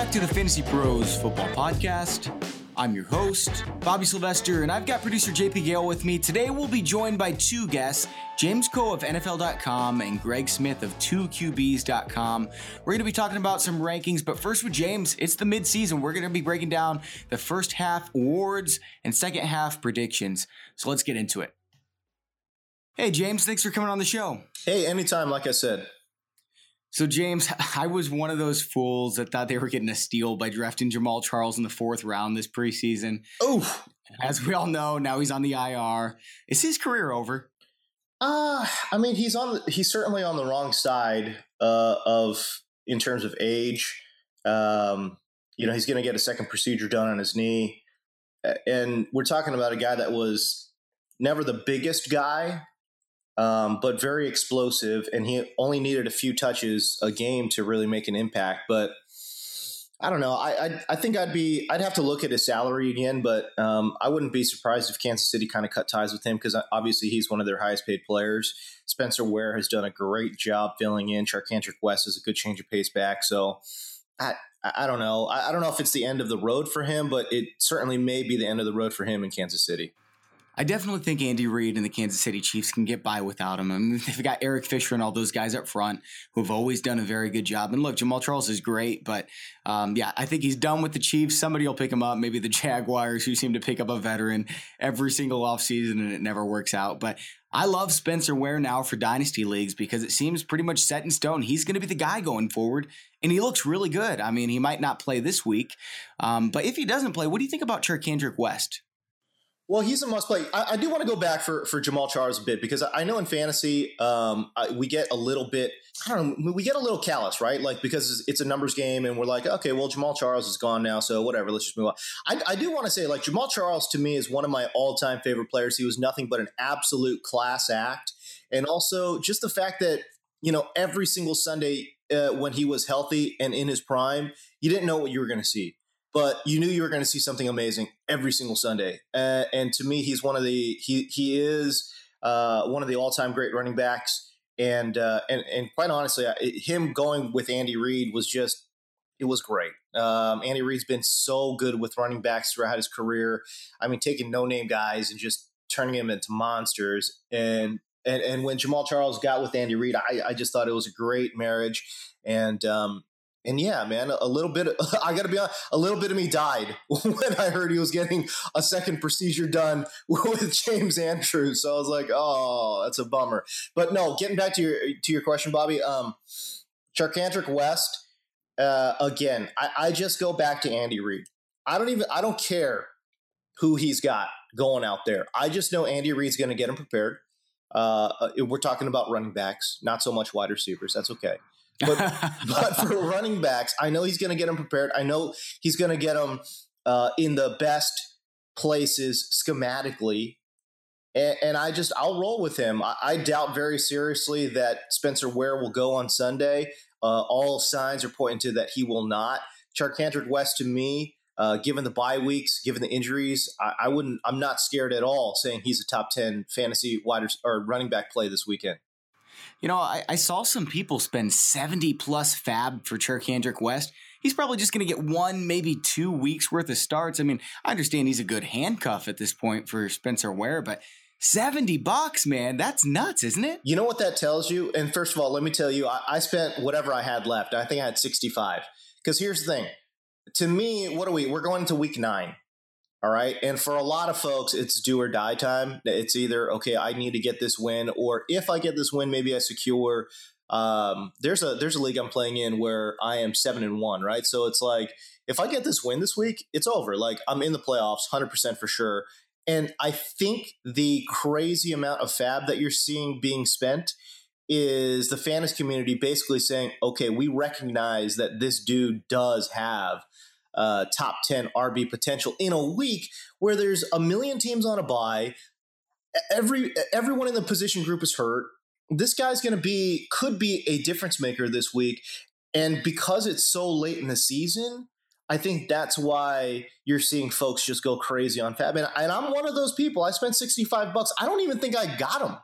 Back to the Fantasy Pros Football Podcast. I'm your host, Bobby Sylvester, and I've got producer JP Gale with me. Today we'll be joined by two guests, James Koh of NFL.com and Greg Smith of 2QBs.com. We're going to be talking about some rankings, but first with James, it's the midseason. We're going to be breaking down the first half awards and second half predictions. So let's get into it. Hey, James, thanks for coming on the show. Hey, anytime, like I said. So, James, I was one of those fools that thought they were getting a steal by drafting Jamaal Charles in the fourth round this preseason. Oh, as we all know, now he's on the IR. Is his career over? Uh, I mean, he's on. The, he's certainly on the wrong side uh, of in terms of age. Um, you know, he's going to get a second procedure done on his knee, and we're talking about a guy that was never the biggest guy, um, but very explosive. And he only needed a few touches a game to really make an impact. But I don't know. I, I, I think I'd be I'd have to look at his salary again, but um, I wouldn't be surprised if Kansas City kind of cut ties with him because obviously he's one of their highest paid players. Spencer Ware has done a great job filling in. Charcandrick West is a good change of pace back. So I I don't know. I, I don't know if it's the end of the road for him, but it certainly may be the end of the road for him in Kansas City. I definitely think Andy Reid and the Kansas City Chiefs can get by without him. I mean, they've got Eric Fisher and all those guys up front who have always done a very good job. And look, Jamaal Charles is great, but um, yeah, I think he's done with the Chiefs. Somebody will pick him up, maybe the Jaguars, who seem to pick up a veteran every single offseason and it never works out. But I love Spencer Ware now for dynasty leagues because it seems pretty much set in stone. He's going to be the guy going forward, and he looks really good. I mean, he might not play this week, um, but if he doesn't play, what do you think about Charcandrick West? Well, he's a must play. I, I, do want to go back for, for Jamaal Charles a bit because I know in fantasy um, I, we get a little bit, I don't know, we get a little callous, right? Like because it's a numbers game and we're like, okay, well, Jamaal Charles is gone now, so whatever, let's just move on. I, I do want to say, like, Jamaal Charles to me is one of my all time favorite players. He was nothing but an absolute class act. And also just the fact that, you know, every single Sunday uh, when he was healthy and in his prime, you didn't know what you were going to see but you knew you were going to see something amazing every single Sunday. Uh, and to me, he's one of the he he is uh, one of the all time great running backs. And uh, and and quite honestly, him going with Andy Reid was just it was great. Um, Andy Reid's been so good with running backs throughout his career. I mean, taking no name guys and just turning them into monsters. And and and when Jamaal Charles got with Andy Reid, I, I just thought it was a great marriage. And um, and yeah, man, a little bit. I got to be honest, a little bit of me died when I heard he was getting a second procedure done with James Andrews. So I was like, oh, that's a bummer. But no, getting back to your to your question, Bobby. Um, Charcandrick West. Uh, again, I, I just go back to Andy Reid. I don't even. I don't care who he's got going out there. I just know Andy Reid's going to get him prepared. Uh, uh, we're talking about running backs, not so much wide receivers. That's okay. But but for running backs, I know he's going to get them prepared. I know he's going to get them uh, in the best places schematically. And, and, I just I'll roll with him. I, I, doubt very seriously that Spencer Ware will go on Sunday. Uh, all signs are pointing to that he will not. Charcandrick West to me, uh, given the bye weeks, given the injuries, I, I, wouldn't. I'm not scared at all saying he's a top ten fantasy wide or running back play this weekend. You know, I, I saw some people spend 70 plus FAAB for Charcandrick West. He's probably just going to get one, maybe two weeks worth of starts. I mean, I understand he's a good handcuff at this point for Spencer Ware, but 70 bucks, man, that's nuts, isn't it? You know what that tells you? And first of all, let me tell you, I, I spent whatever I had left. I think I had 65. Because here's the thing. To me, what are we? We're going into week nine. All right. And for a lot of folks, it's do or die time. It's either, okay, I need to get this win, or if I get this win, maybe I secure. Um, there's a there's a league I'm playing in where I am seven and one, right? So it's like if I get this win this week, it's over. Like I'm in the playoffs, hundred percent for sure. And I think the crazy amount of FAAB that you're seeing being spent is the fantasy community basically saying, okay, we recognize that this dude does have uh, top 10 RB potential in a week where there's a million teams on a bye. Every everyone in the position group is hurt. This guy's going to be could be a difference maker this week, and because it's so late in the season, I think that's why you're seeing folks just go crazy on FAAB. And, and I'm one of those people. I spent 65 bucks. I don't even think I got him.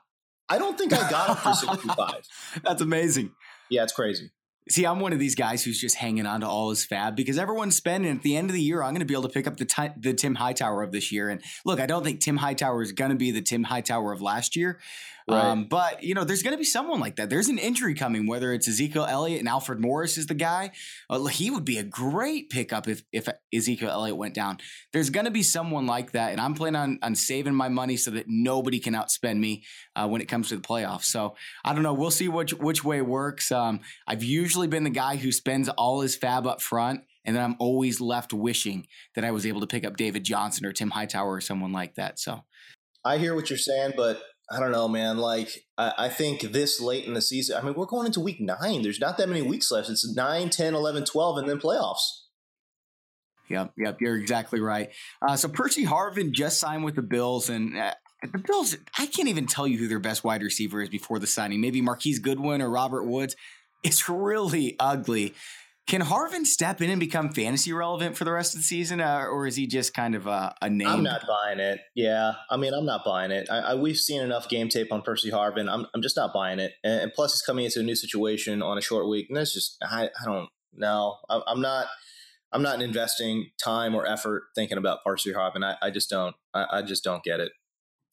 I don't think I got him for 65. that's amazing. Yeah, it's crazy. See, I'm one of these guys who's just hanging on to all his FAAB because everyone's spending. At the end of the year, I'm going to be able to pick up the ti- the Tim Hightower of this year. And look, I don't think Tim Hightower is going to be the Tim Hightower of last year. Right. Um, but you know, there's going to be someone like that. There's an injury coming, whether it's Ezekiel Elliott and Alfred Morris is the guy. Uh, he would be a great pickup if if Ezekiel Elliott went down. There's going to be someone like that, and I'm planning on on saving my money so that nobody can outspend me uh, when it comes to the playoffs. So I don't know. We'll see which which way works. Um, I've usually been the guy who spends all his FAAB up front. And then I'm always left wishing that I was able to pick up David Johnson or Tim Hightower or someone like that. So I hear what you're saying, but I don't know, man. Like, I, I, think this late in the season, I mean, we're going into week nine. There's not that many weeks left. It's 9, 10, 11, 12, and then playoffs. Yep, yep, you're exactly right. Uh, so Percy Harvin just signed with the Bills, and uh, the Bills, I can't even tell you who their best wide receiver is before the signing. Maybe Marquise Goodwin or Robert Woods. It's really ugly. Can Harvin step in and become fantasy relevant for the rest of the season, uh, or is he just kind of a, a, name? I'm not buying it. Yeah, I mean, I'm not buying it. I, I, we've seen enough game tape on Percy Harvin. I'm, I'm just not buying it. And, and, plus, he's coming into a new situation on a short week, and that's just I, I don't know. I, I'm not. I'm not investing time or effort thinking about Percy Harvin. I, I just don't. I, I just don't get it.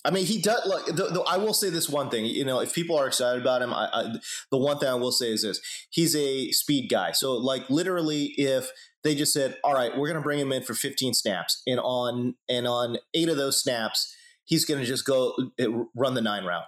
I mean, he does. Look, the, the, I will say this one thing. You know, if people are excited about him, I, I, the one thing I will say is this: he's a speed guy. So, like, literally, if they just said, "All right, we're going to bring him in for 15 snaps," and on and on eight of those snaps, he's going to just go it, run the nine route.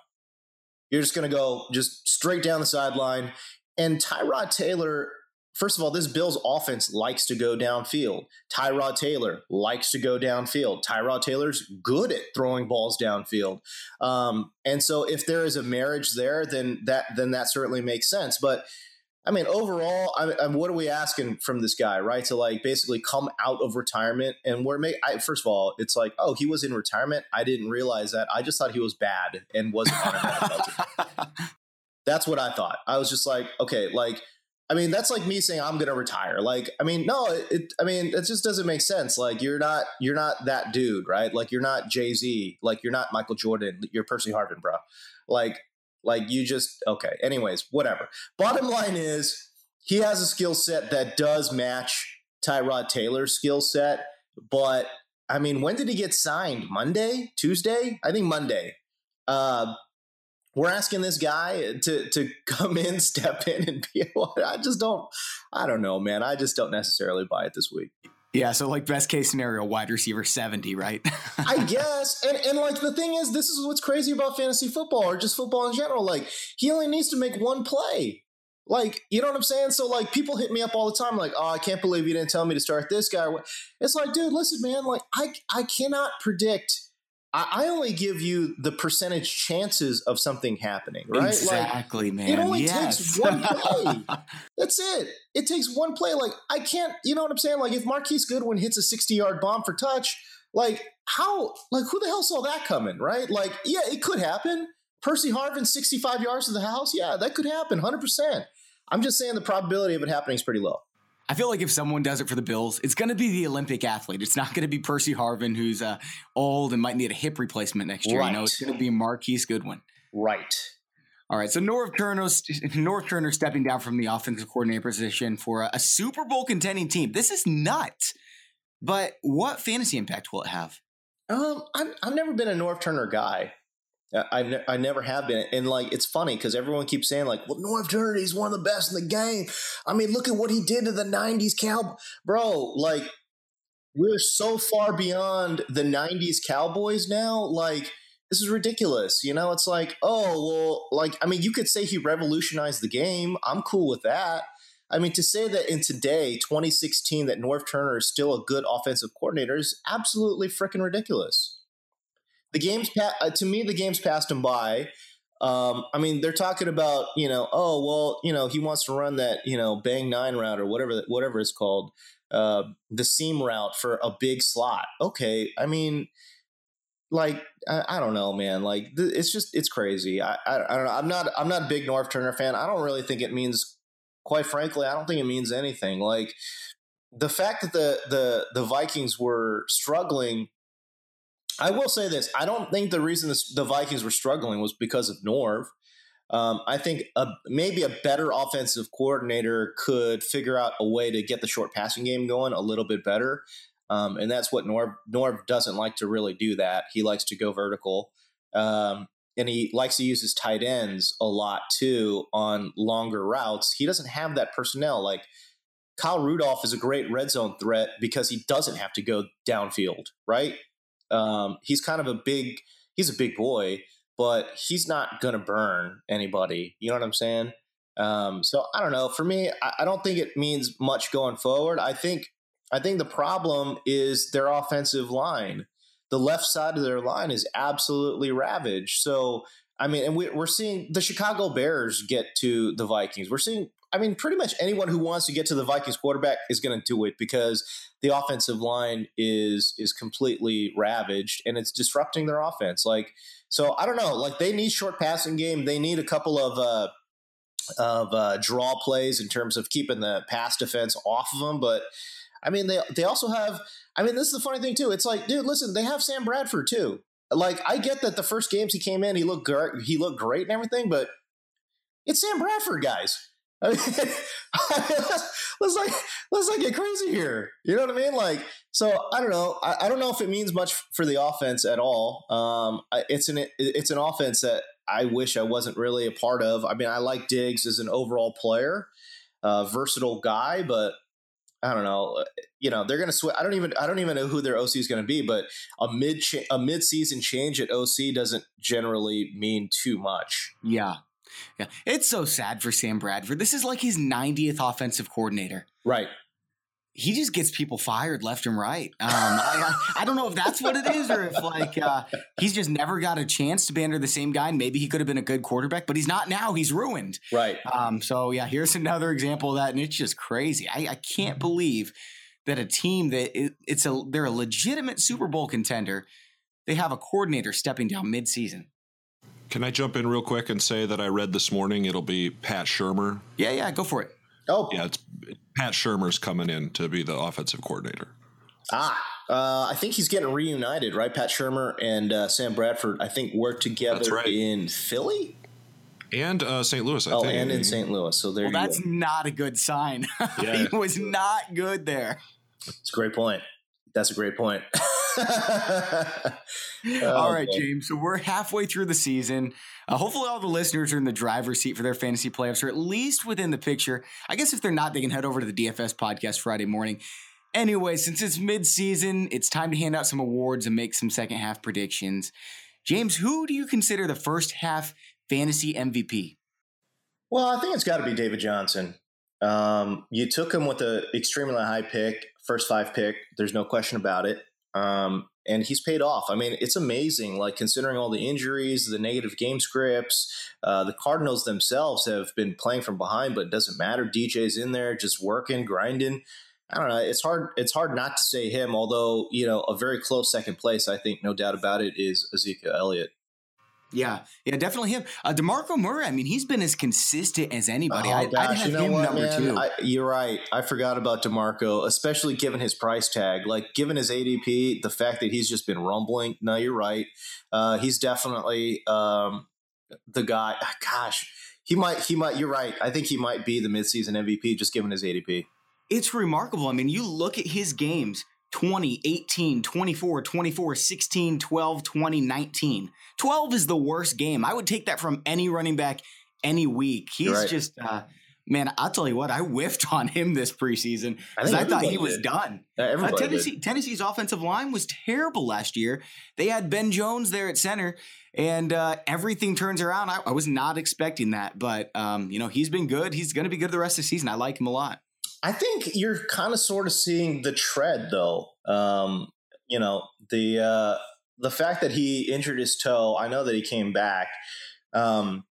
You're just going to go just straight down the sideline. And Tyrod Taylor First of all, this Bills offense likes to go downfield. Tyrod Taylor likes to go downfield. Tyrod Taylor's good at throwing balls downfield. Um, and so if there is a marriage there, then that then that certainly makes sense. But I mean, overall, I, I, what are we asking from this guy, right? To like basically come out of retirement, and we're make. I, first of all, it's like, oh, he was in retirement. I didn't realize that. I just thought he was bad and wasn't on a That's what I thought. I was just like, okay, like I mean, that's like me saying I'm going to retire. Like, I mean, no, it, I mean, it just doesn't make sense. Like, you're not, you're not that dude, right? Like, you're not Jay Z. Like, you're not Michael Jordan. You're Percy Harvin, bro. Like, like you just okay. Anyways, whatever. Bottom line is, he has a skill set that does match Tyrod Taylor's skill set. But I mean, when did he get signed? Monday, Tuesday? I think Monday. Uh, we're asking this guy to to come in, step in, and be. I just don't. I don't know, man. I just don't necessarily buy it this week. Yeah, so like best case scenario, wide receiver seventy, right? I guess, and and like the thing is, this is what's crazy about fantasy football or just football in general. Like he only needs to make one play. Like you know what I'm saying? So like people hit me up all the time, like, oh, I can't believe you didn't tell me to start this guy. It's like, dude, listen, man. Like I I cannot predict I, only give you the percentage chances of something happening, right? Exactly, like, man. It only yes. takes one play. That's it. It takes one play. Like I can't, you know what I'm saying? Like if Marquise Goodwin hits a 60 yard bomb for touch, like how, like who the hell saw that coming, right? Like yeah, it could happen. Percy Harvin 65 yards to the house, yeah, that could happen, 100. percent I'm just saying the probability of it happening is pretty low. I feel like if someone does it for the Bills, it's going to be the Olympic athlete. It's not going to be Percy Harvin, who's uh, old and might need a hip replacement next year. Right. You know, it's going to be Marquise Goodwin. Right. All right. So Norv Turner, Norv Turner stepping down from the offensive coordinator position for a, a Super Bowl contending team. This is nuts. But what fantasy impact will it have? Um, I've, I've never been a Norv Turner guy. I ne- I never have been, and like it's funny because everyone keeps saying like, "Well, Norv Turner, he's one of the best in the game." I mean, look at what he did to the '90s cow, bro. Like, we're so far beyond the '90s Cowboys now. Like, this is ridiculous. You know, it's like, oh well, like I mean, you could say he revolutionized the game. I'm cool with that. I mean, to say that in today, 2016, that Norv Turner is still a good offensive coordinator is absolutely freaking ridiculous the game's pa- uh, to me the game's passed him by. Um, I mean, they're talking about you know, oh well, you know, he wants to run that you know bang nine route or whatever whatever it's called, uh, the seam route for a big slot. Okay, I mean, like I, I don't know, man. Like th- it's just it's crazy. I, I, I don't know. I'm not I'm not a big Norv Turner fan. I don't really think it means. Quite frankly, I don't think it means anything. Like the fact that the the the Vikings were struggling I will say this: I don't think the reason the Vikings were struggling was because of Norv. Um, I think a, maybe a better offensive coordinator could figure out a way to get the short passing game going a little bit better. Um, and that's what Norv, Norv doesn't like to really do that. He likes to go vertical. Um, and he likes to use his tight ends a lot too on longer routes. He doesn't have that personnel. Like Kyle Rudolph is a great red zone threat because he doesn't have to go downfield, right? Um, he's kind of a big, he's a big boy, but he's not to burn anybody. You know what I'm saying? Um, so I don't know. For me, I, I don't think it means much going forward. I think, I think the problem is their offensive line the left side of their line is absolutely ravaged. So, I mean, and we, are seeing the Chicago Bears get to the Vikings. We're seeing, I mean, pretty much anyone who wants to get to the Vikings quarterback is going to do it because the offensive line is is completely ravaged and it's disrupting their offense. Like, so I don't know. Like, they need short passing game. They need a couple of. uh of uh, draw plays in terms of keeping the pass defense off of them, but I mean, they they also have. I mean, this is the funny thing too. It's like, dude, listen, they have Sam Bradford too. Like, I get that the first games he came in, he looked he looked great and everything, but it's Sam Bradford, guys. Let's, like let's like get crazy here. You know what I mean? Like, so I don't know. I, I don't know if it means much for the offense at all. Um, it's an it's an offense that I wish I wasn't really a part of. I mean, I like Diggs as an overall player, uh, versatile guy, but I don't know. You know, they're going to switch. I don't even. I don't even know who their OC is going to be. But a mid cha- a mid season change at OC doesn't generally mean too much. Yeah, yeah. It's so sad for Sam Bradford. This is like his 90th offensive coordinator. Right he just gets people fired left and right. Um, I, I, don't know if that's what it is, or if like uh, he's just never got a chance to be under the same guy. And maybe he could have been a good quarterback, but he's not now. He's ruined. Right. Um, so yeah, here's another example of that, and it's just crazy. I, I can't believe that a team that it, it's a they're a legitimate Super Bowl contender. They have a coordinator stepping down midseason. Can I jump in real quick and say that I read this morning it'll be Pat Shurmur? Yeah, yeah, go for it. Oh, yeah, it's Pat Shurmur's coming in to be the offensive coordinator. Ah, uh, I think he's getting reunited, right? Pat Shurmur and uh, Sam Bradford, I think, worked together right. in Philly and uh, St. Louis. I oh, think. and in St. Louis. So there. Well, that's go. not a good sign. Yeah. he was not good there. It's a great point. That's a great point. oh, all right, boy. James. So we're halfway through the season. Uh, hopefully, all the listeners are in the driver's seat for their fantasy playoffs, or at least within the picture. I guess if they're not, they can head over to the DFS podcast Friday morning. Anyway, since it's mid-season, it's time to hand out some awards and make some second half predictions. James, who do you consider the first half fantasy MVP? Well, I think it's got to be David Johnson. Um, you took him with an extremely high pick, first five pick. There's no question about it. Um, and he's paid off. I mean, it's amazing. Like considering all the injuries, the negative game scripts, uh, the Cardinals themselves have been playing from behind, but it doesn't matter. DJ's in there, just working, grinding. I don't know. It's hard. It's hard not to say him. Although you know, a very close second place, I think, no doubt about it, is Ezekiel Elliott. Yeah, yeah, definitely him. Uh, DeMarco Murray. I mean, he's been as consistent as anybody. Oh, I'd, I'd have you know him what, number man? two. I, you're right. I forgot about DeMarco, especially given his price tag. Like, given his ADP, the fact that he's just been rumbling. No, you're right. Uh, he's definitely um, the guy. Gosh, he might. He might. You're right. I think he might be the midseason MVP, just given his ADP. It's remarkable. I mean, you look at his games 20, 18, 24, 24, 16, 12, 20, 19. 12 is the worst game. I would take that from any running back any week. He's right. just, uh, man, I'll tell you what, I whiffed on him this preseason because I, I, thought he was did. done. Uh, Tennessee, Tennessee's offensive line was terrible last year. They had Ben Jones there at center, and uh, everything turns around. I, I, was not expecting that, but um, you know he's been good. He's going to be good the rest of the season. I like him a lot. I think you're kind of sort of seeing the tread though. Um, you know, the uh, the fact that he injured his toe, I know that he came back. Um,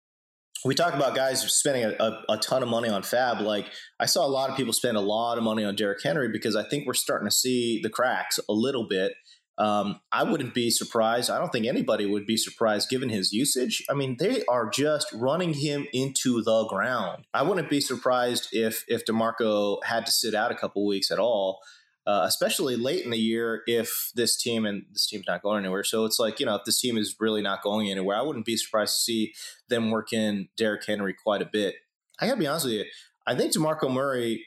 we talk about guys spending a, a, a, ton of money on FAAB. Like I saw a lot of people spend a lot of money on Derrick Henry because I think we're starting to see the cracks a little bit. Um, I wouldn't be surprised. I don't think anybody would be surprised given his usage. I mean, they are just running him into the ground. I wouldn't be surprised if if DeMarco had to sit out a couple weeks at all. uh, especially late in the year if this team and this team's not going anywhere. So it's like, you know, if this team is really not going anywhere, I wouldn't be surprised to see them work in Derrick Henry quite a bit. I got to be honest with you. I think DeMarco Murray,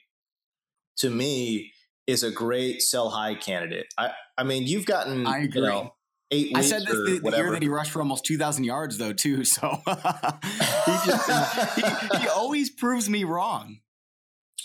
to me, is a great sell high candidate. I, I mean, you've gotten, I agree. You know, eight I said this the, the, year that he rushed for almost 2,000 yards, though, too. So he, just, he, he always proves me wrong.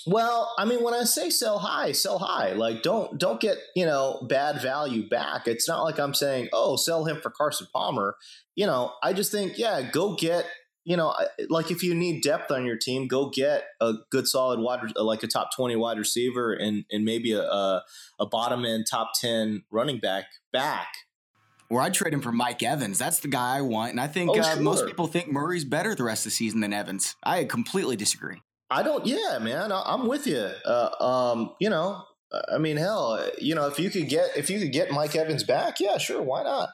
Well, I mean, when I say sell high, sell high. Like, don't don't get you know bad value back. It's not like I'm saying, oh, sell him for Carson Palmer. You know, I just think, yeah, go get you know, like if you need depth on your team, go get a good solid wide, like a top twenty wide receiver, and and maybe a a, a bottom end top ten running back back. Or I'd trade him for Mike Evans. That's the guy I want, and I think Oh, uh, sure. most people think Murray's better the rest of the season than Evans. I completely disagree. I don't. Yeah, man, I, I'm with you. Uh, um, you know, I mean, hell, you know, if you could get if you could get Mike Evans back, yeah, sure, why not?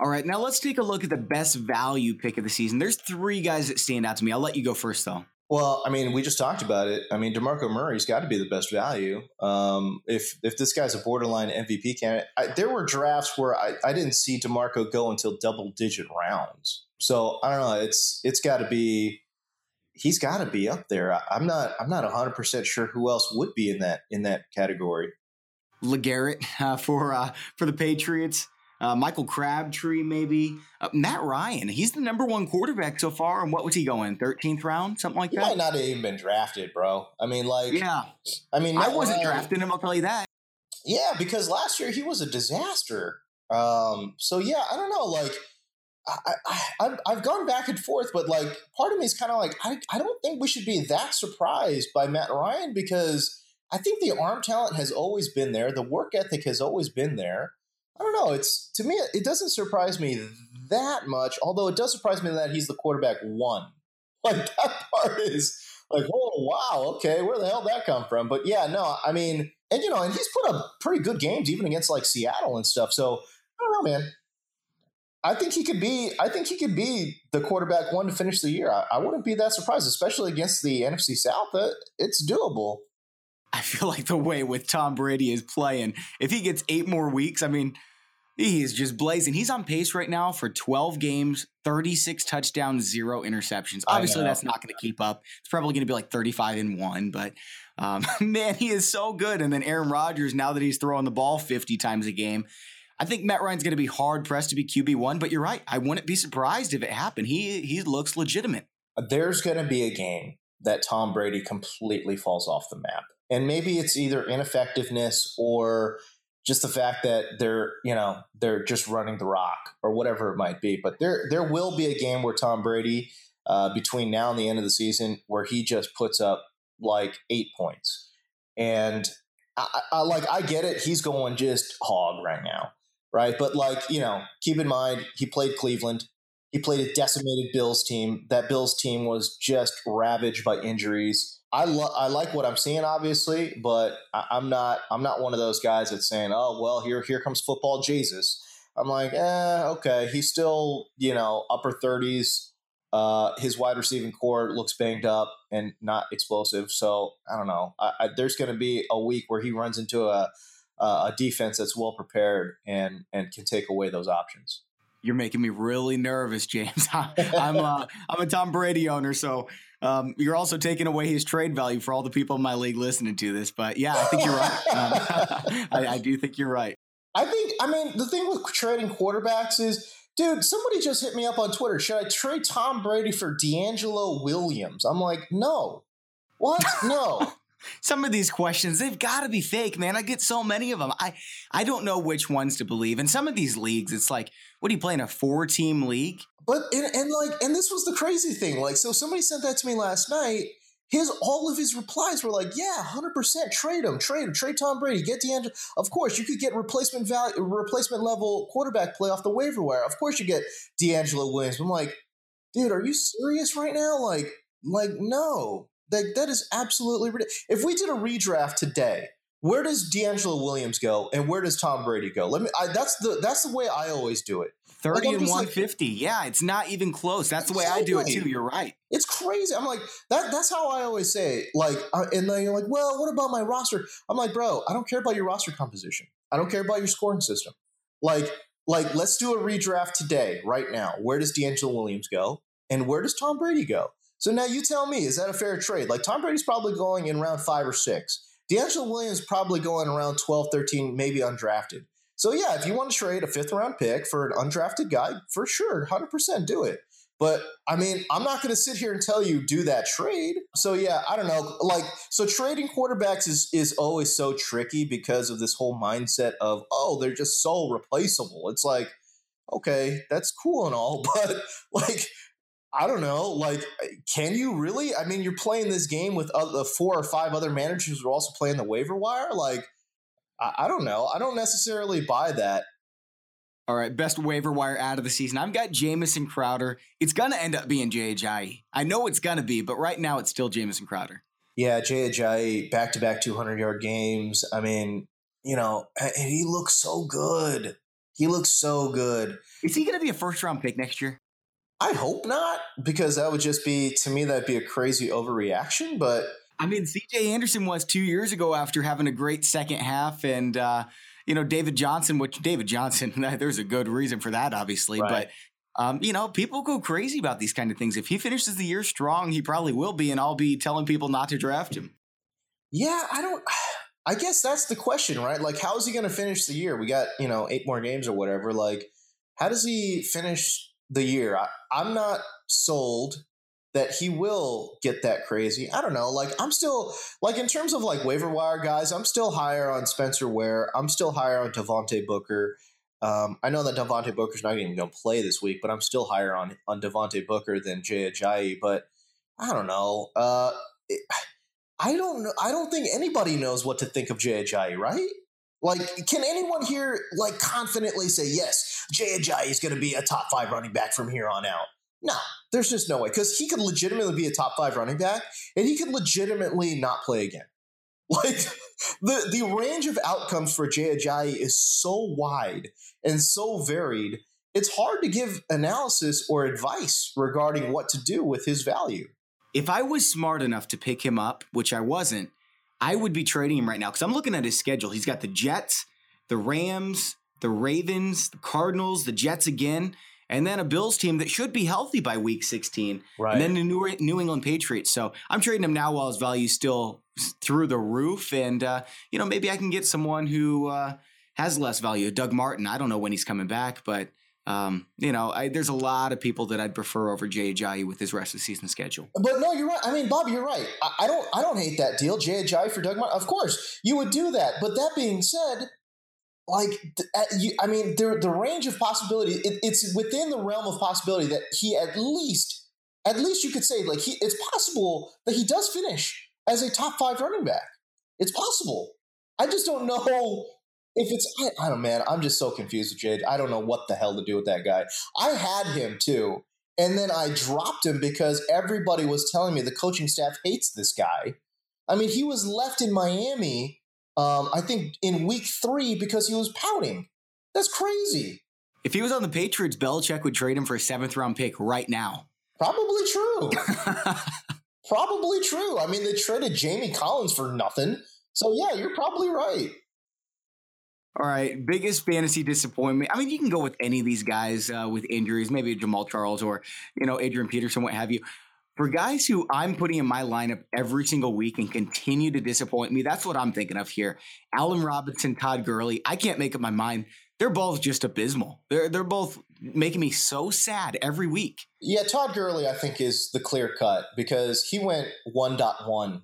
All right, now let's take a look at the best value pick of the season. There's three guys that stand out to me. I'll let you go first, though. Well, I mean, we just talked about it. I mean, DeMarco Murray's got to be the best value. Um, if if this guy's a borderline MVP candidate, I, there were drafts where I, I didn't see DeMarco go until double digit rounds. So I don't know. It's it's got to be. He's got to be up there. I, I'm not. I'm not 100 percent sure who else would be in that in that category. LeGarrette uh, for uh, for the Patriots. Uh, Michael Crabtree, maybe uh, Matt Ryan. He's the number one quarterback so far. And what was he going? Thirteenth round, something like He that. might not have even been drafted, bro. I mean, like, Yeah, I mean, I Matt wasn't Ryan- drafting him. I'll tell you that. Yeah, because last year he was a disaster. Um, so yeah, I don't know. Like, I, I, I've, I've gone back and forth, but like, part of me is kind of like, I, I don't think we should be that surprised by Matt Ryan because I think the arm talent has always been there. The work ethic has always been there. I don't know. It's to me, it doesn't surprise me that much. Although it does surprise me that he's the quarterback one. Like that part is like, oh wow, okay, where the hell did that come from? But yeah, no, I mean, and you know, and he's put up pretty good games even against like Seattle and stuff. So I don't know, man. I think he could be. I think he could be the quarterback one to finish the year. I, I wouldn't be that surprised, especially against the NFC South. That it's doable. I feel like the way with Tom Brady is playing, if he gets eight more weeks, I mean, he is just blazing. He's on pace right now for 12 games, 36 touchdowns, zero interceptions. Obviously, that's not going to keep up. It's probably going to be like 35 and one, but um, man, he is so good. And then Aaron Rodgers, now that he's throwing the ball 50 times a game, I think Matt Ryan's going to be hard pressed to be QB one. But you're right, I wouldn't be surprised if it happened. He he looks legitimate. there's going to be a game that Tom Brady completely falls off the map. And maybe it's either ineffectiveness or just the fact that they're, you know, they're just running the rock or whatever it might be. But there there will be a game where Tom Brady uh, between now and the end of the season where he just puts up like 8 points. And I I- like I get it, he's going just hog right now. Right? But like, you know, keep in mind he played Cleveland he played a decimated Bills team. That Bills team was just ravaged by injuries. I lo- I like what I'm seeing, obviously, but I- I'm not I'm not one of those guys that's saying, "Oh, well, here here comes football Jesus." I'm like, eh, okay. He's still you know upper 30s. Uh, his wide receiving corps looks banged up and not explosive. So I don't know. I, I, there's going to be a week where he runs into a a defense that's well prepared and and can take away those options. You're making me really nervous, James. I'm uh, I'm a Tom Brady owner, so um, you're also taking away his trade value for all the people in my league listening to this. But yeah, I think you're right. Um, I, I do think you're right. I think, I mean, the thing with trading quarterbacks is, dude, somebody just hit me up on Twitter. Should I trade Tom Brady for DeAngelo Williams? I'm like, no. What? No. Some of these questions, they've got to be fake, man. I get so many of them. I I don't know which ones to believe. In some of these leagues, it's like, what are you playing a four team league? but, and, and like, and this was the crazy thing. Like, so somebody sent that to me last night. His all of his replies were like, "Yeah, hundred percent, trade him, trade him, trade Tom Brady, get DeAngelo. Of course, you could get replacement value, replacement level quarterback play off the waiver wire. Of course, you get DeAngelo Williams." I'm like, dude, are you serious right now? Like, like no, that that is absolutely ridiculous. If we did a redraft today, where does DeAngelo Williams go and where does Tom Brady go? Let me. I, that's the that's the way I always do it. 30 like, and 150. Like, yeah, it's not even close. That's the way I do it too. You're right. It's crazy. I'm like that. That's how I always say. It. Like, uh, and then you're like, well, what about my roster? I'm like, bro, I don't care about your roster composition. I don't care about your scoring system. Like, like let's do a redraft today, right now. Where does DeAngelo Williams go, and where does Tom Brady go? So now you tell me, is that a fair trade? Like Tom Brady's probably going in round five or six. DeAngelo Williams probably going around 12, 13, maybe undrafted. So yeah, if you want to trade a fifth round pick for an undrafted guy, for sure, 100% do it. But I mean, I'm not going to sit here and tell you do that trade. So yeah, I don't know. Like, so trading quarterbacks is is always so tricky because of this whole mindset of oh, they're just so replaceable. It's like, okay, that's cool and all, but like I don't know. Like, can you really? I mean, you're playing this game with other, four or five other managers who are also playing the waiver wire. Like, I, I don't know. I don't necessarily buy that. All right, best waiver wire out of the season. I've got Jamison Crowder. It's gonna end up being Jay I know it's gonna be, but right now it's still Jamison Crowder. Yeah, Jay back to back 200 yard games. I mean, you know, he looks so good. He looks so good. Is he gonna be a first round pick next year? I hope not, because that would just be to me that'd be a crazy overreaction. But I mean, C.J. Anderson was two years ago after having a great second half, and uh, you know David Johnson, which David Johnson, there's a good reason for that, obviously, right. but. Um, you know, people go crazy about these kind of things. If he finishes the year strong, he probably will be, and I'll be telling people not to draft him. Yeah, I don't. I guess that's the question, right? Like, how is he going to finish the year? We got you know eight more games or whatever. Like, how does he finish the year. I, I'm not sold that he will get that crazy. I don't know. Like I'm still like in terms of like waiver wire guys, I'm still higher on Spencer Ware. I'm still higher on Devontae Booker. Um, I know that Devontae Booker's not even going to play this week, but I'm still higher on on Devontae Booker than Jay Ajayi. But I don't know. Uh, it, I don't know. I don't think anybody knows what to think of Jay Ajayi, right? Like, can anyone here like confidently say yes, Jay Ajayi is going to be a top five running back from here on out? No, there's just no way because he could legitimately be a top five running back, and he could legitimately not play again. Like the the range of outcomes for Jay Ajayi is so wide and so varied. It's hard to give analysis or advice regarding what to do with his value. If I was smart enough to pick him up, which I wasn't, I would be trading him right now because I'm looking at his schedule. He's got the Jets, the Rams, the Ravens, the Cardinals, the Jets again, and then a Bills team that should be healthy by week 16. Right. And then the New, New England Patriots. So I'm trading him now while his value is still through the roof. And, uh, you know, maybe I can get someone who uh, has less value. Doug Martin. I don't know when he's coming back, but um, you know, I, there's a lot of people that I'd prefer over Jay Ajayi with his rest of the season schedule. But no, you're right. I mean, Bob, you're right. I, I don't, I don't hate that deal, Jay Ajayi for Doug Martin. Of course, you would do that. But that being said, like, I mean, the the range of possibility, it, it's within the realm of possibility that he at least, at least you could say, like, he, it's possible that he does finish as a top five running back. It's possible. I just don't know if it's I, I don't man, I'm just so confused with Jade. I don't know what the hell to do with that guy. I had him too, and then I dropped him because everybody was telling me the coaching staff hates this guy. I mean, he was left in Miami, um, I think in week three because he was pouting. That's crazy. If he was on the Patriots, Belichick would trade him for a seventh round pick right now. Probably true. probably true. I mean, they traded Jamie Collins for nothing. So yeah, you're probably right. All right, biggest fantasy disappointment. I mean, you can go with any of these guys uh, with injuries, maybe Jamaal Charles or you know Adrian Peterson, what have you. For guys who I'm putting in my lineup every single week and continue to disappoint me, that's what I'm thinking of here. Allen Robinson, Todd Gurley. I can't make up my mind. They're both just abysmal. They're they're both making me so sad every week. Yeah, Todd Gurley, I think, is the clear cut because he went 1.1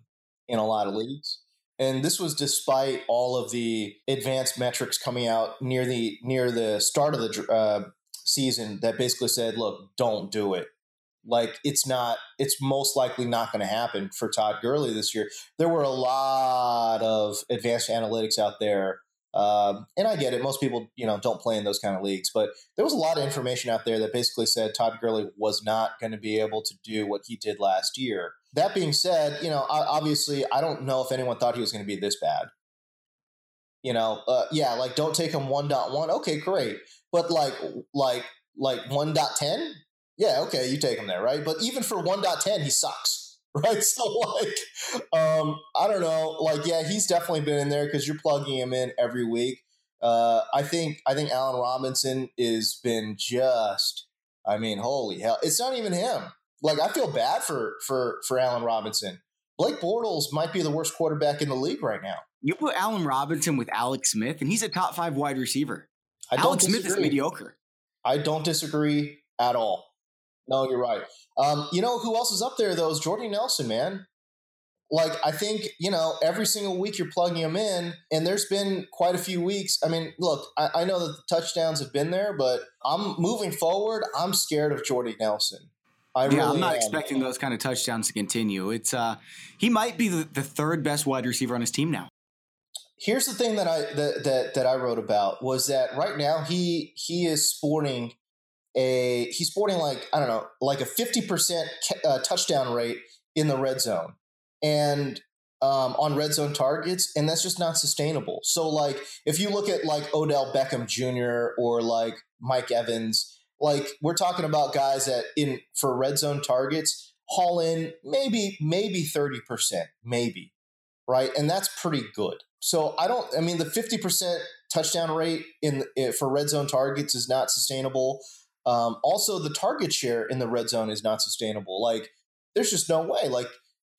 in a lot of leagues and this was despite all of the advanced metrics coming out near the near the start of the uh, season that basically said, "Look, don't do it." Like it's not, it's most likely not going to happen for Todd Gurley this year. There were a lot of advanced analytics out there um, and I get it. Most people, you know, don't play in those kind of leagues, but there was a lot of information out there that basically said Todd Gurley was not going to be able to do what he did last year. That being said, you know, obviously, I don't know if anyone thought he was going to be this bad. You know, uh, yeah, like don't take him 1.1. Okay, great. But like, like, like 1.10, yeah, okay, you take him there, right? But even for 1.10, he sucks, right? So like, um, I don't know, like, yeah, he's definitely been in there because you're plugging him in every week. Uh, I think I think Allen Robinson has been just. I mean, holy hell! It's not even him. Like I feel bad for for for Allen Robinson. Blake Bortles might be the worst quarterback in the league right now. You put Allen Robinson with Alex Smith, and he's a top five wide receiver. Alex Smith is mediocre. I don't disagree at all. No, you're right. Um, you know who else is up there though? Is Jordy Nelson, man like I think you know every single week you're plugging him in, and there's been quite a few weeks. I mean, look, I, I know that the touchdowns have been there, but I'm moving forward. I'm scared of Jordy Nelson. I yeah, really I'm not am. expecting those kind of touchdowns to continue. It's uh, he might be the, the third best wide receiver on his team now. Here's the thing that I that, that that I wrote about was that right now he he is sporting a he's sporting like I don't know like a 50 percent uh, touchdown rate in the red zone and um, on red zone targets, and that's just not sustainable. So, like, if you look at like Odell Beckham Jr. or like Mike Evans, like we're talking about guys that in for red zone targets haul in maybe maybe thirty percent, maybe right, and that's pretty good. So I don't. I mean, the fifty percent touchdown rate in, in, for red zone targets is not sustainable. Um, also, the target share in the red zone is not sustainable. Like, there's just no way. Like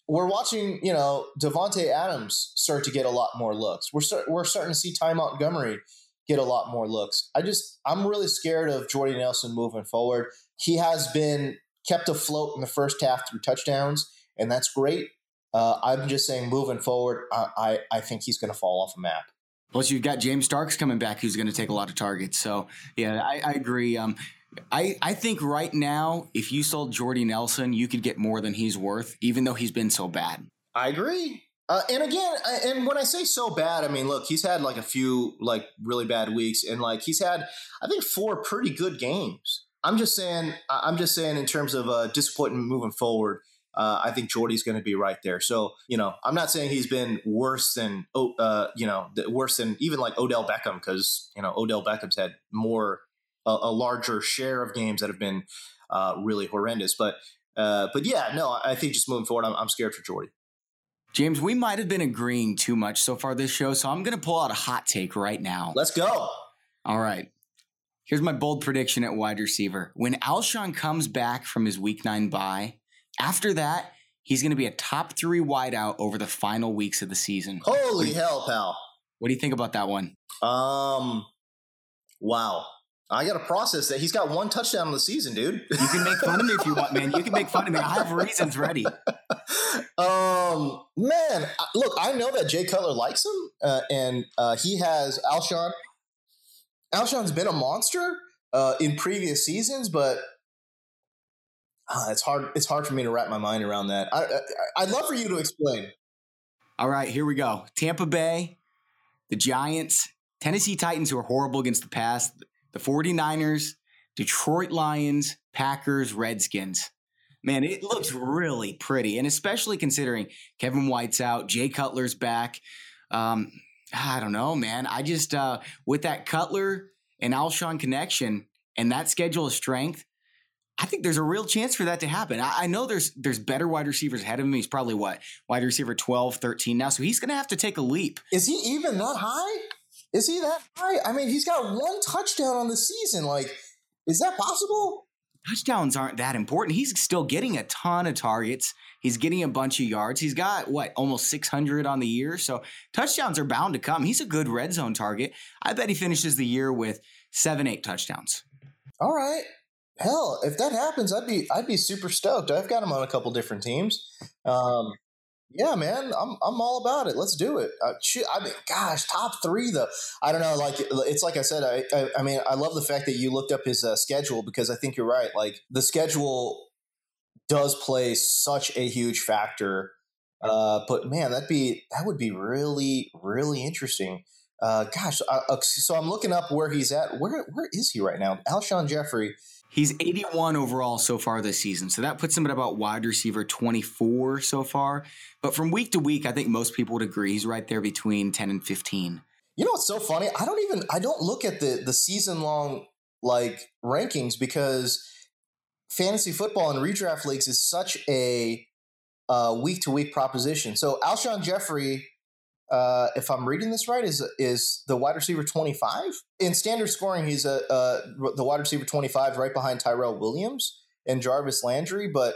we're watching, you know, Davante Adams start to get a lot more looks. We're start, we're starting to see Ty Montgomery get a lot more looks. I just I'm really scared of Jordy Nelson moving forward. He has been kept afloat in the first half through touchdowns, and that's great. Uh, I'm just saying, moving forward, I I, I think he's going to fall off a map. Plus, you've got James Starks coming back, who's going to take a lot of targets. So, yeah, I, I agree. Um, I, I think right now, if you sold Jordy Nelson, you could get more than he's worth, even though he's been so bad. I agree. Uh, and again, and when I say so bad, I mean, look, he's had like a few like really bad weeks, and like he's had, I think, four pretty good games. I'm just saying, I'm just saying, in terms of uh, disappointment moving forward, uh, I think Jordy's going to be right there. So you know, I'm not saying he's been worse than, uh, you know, worse than even like Odell Beckham because you know Odell Beckham's had more a, a larger share of games that have been uh, really horrendous. But uh, but yeah, no, I think just moving forward, I'm, I'm scared for Jordy. James, we might have been agreeing too much so far this show, so I'm going to pull out a hot take right now. Let's go. All right. Here's my bold prediction at wide receiver. When Alshon comes back from his week nine bye, after that, he's going to be a top three wideout over the final weeks of the season. Holy hell, pal. What do you think about that one? Um, wow. I got to process that. He's got one touchdown in the season, dude. You can make fun of me if you want, man. You can make fun of me. I have reasons ready. Um, man, look, I know that Jay Cutler likes him, uh, and uh, he has Alshon. Alshon's been a monster uh, in previous seasons, but uh, it's hard. It's hard for me to wrap my mind around that. I, I, I'd love for you to explain. All right, here we go. Tampa Bay, the Giants, Tennessee Titans, who are horrible against the pass the 49ers, Detroit Lions, Packers, Redskins. Man, it looks really pretty. And especially considering Kevin White's out, Jay Cutler's back. Um, I don't know, man. I just, uh, with that Cutler and Alshon connection and that schedule of strength, I think there's a real chance for that to happen. I, I, know there's there's better wide receivers ahead of him. He's probably what wide receiver 12, 13 now. So he's going to have to take a leap. Is he even that high? Is he that high? I mean, he's got one touchdown on the season. Like, is that possible? Touchdowns aren't that important. He's still getting a ton of targets. He's getting a bunch of yards. He's got what almost 600 on the year. So touchdowns are bound to come. He's a good red zone target. I bet he finishes the year with seven, eight touchdowns. All right. Hell, if that happens, I'd be I'd be super stoked. I've got him on a couple different teams. Um, yeah, man, I'm I'm all about it. Let's do it. Uh, shoot, I mean, gosh, top three though. I don't know. Like it's like I said. I I, I mean, I love the fact that you looked up his uh, schedule because I think you're right. Like the schedule does play such a huge factor. Uh, but man, that'd be that would be really really interesting. Uh, gosh, uh, uh so I'm looking up where he's at. Where where is he right now? Alshon Jeffery He's 81 overall so far this season. So that puts him at about wide receiver 24 so far. But from week to week, I think most people would agree he's right there between 10 and 15. You know what's so funny? I don't even I don't look at the the season long like rankings because fantasy football and redraft leagues is such a week to week proposition. So Alshon Jeffery, uh, if I'm reading this right, is is the wide receiver 25 in standard scoring. He's a uh, the wide receiver 25, right behind Tyrell Williams and Jarvis Landry, but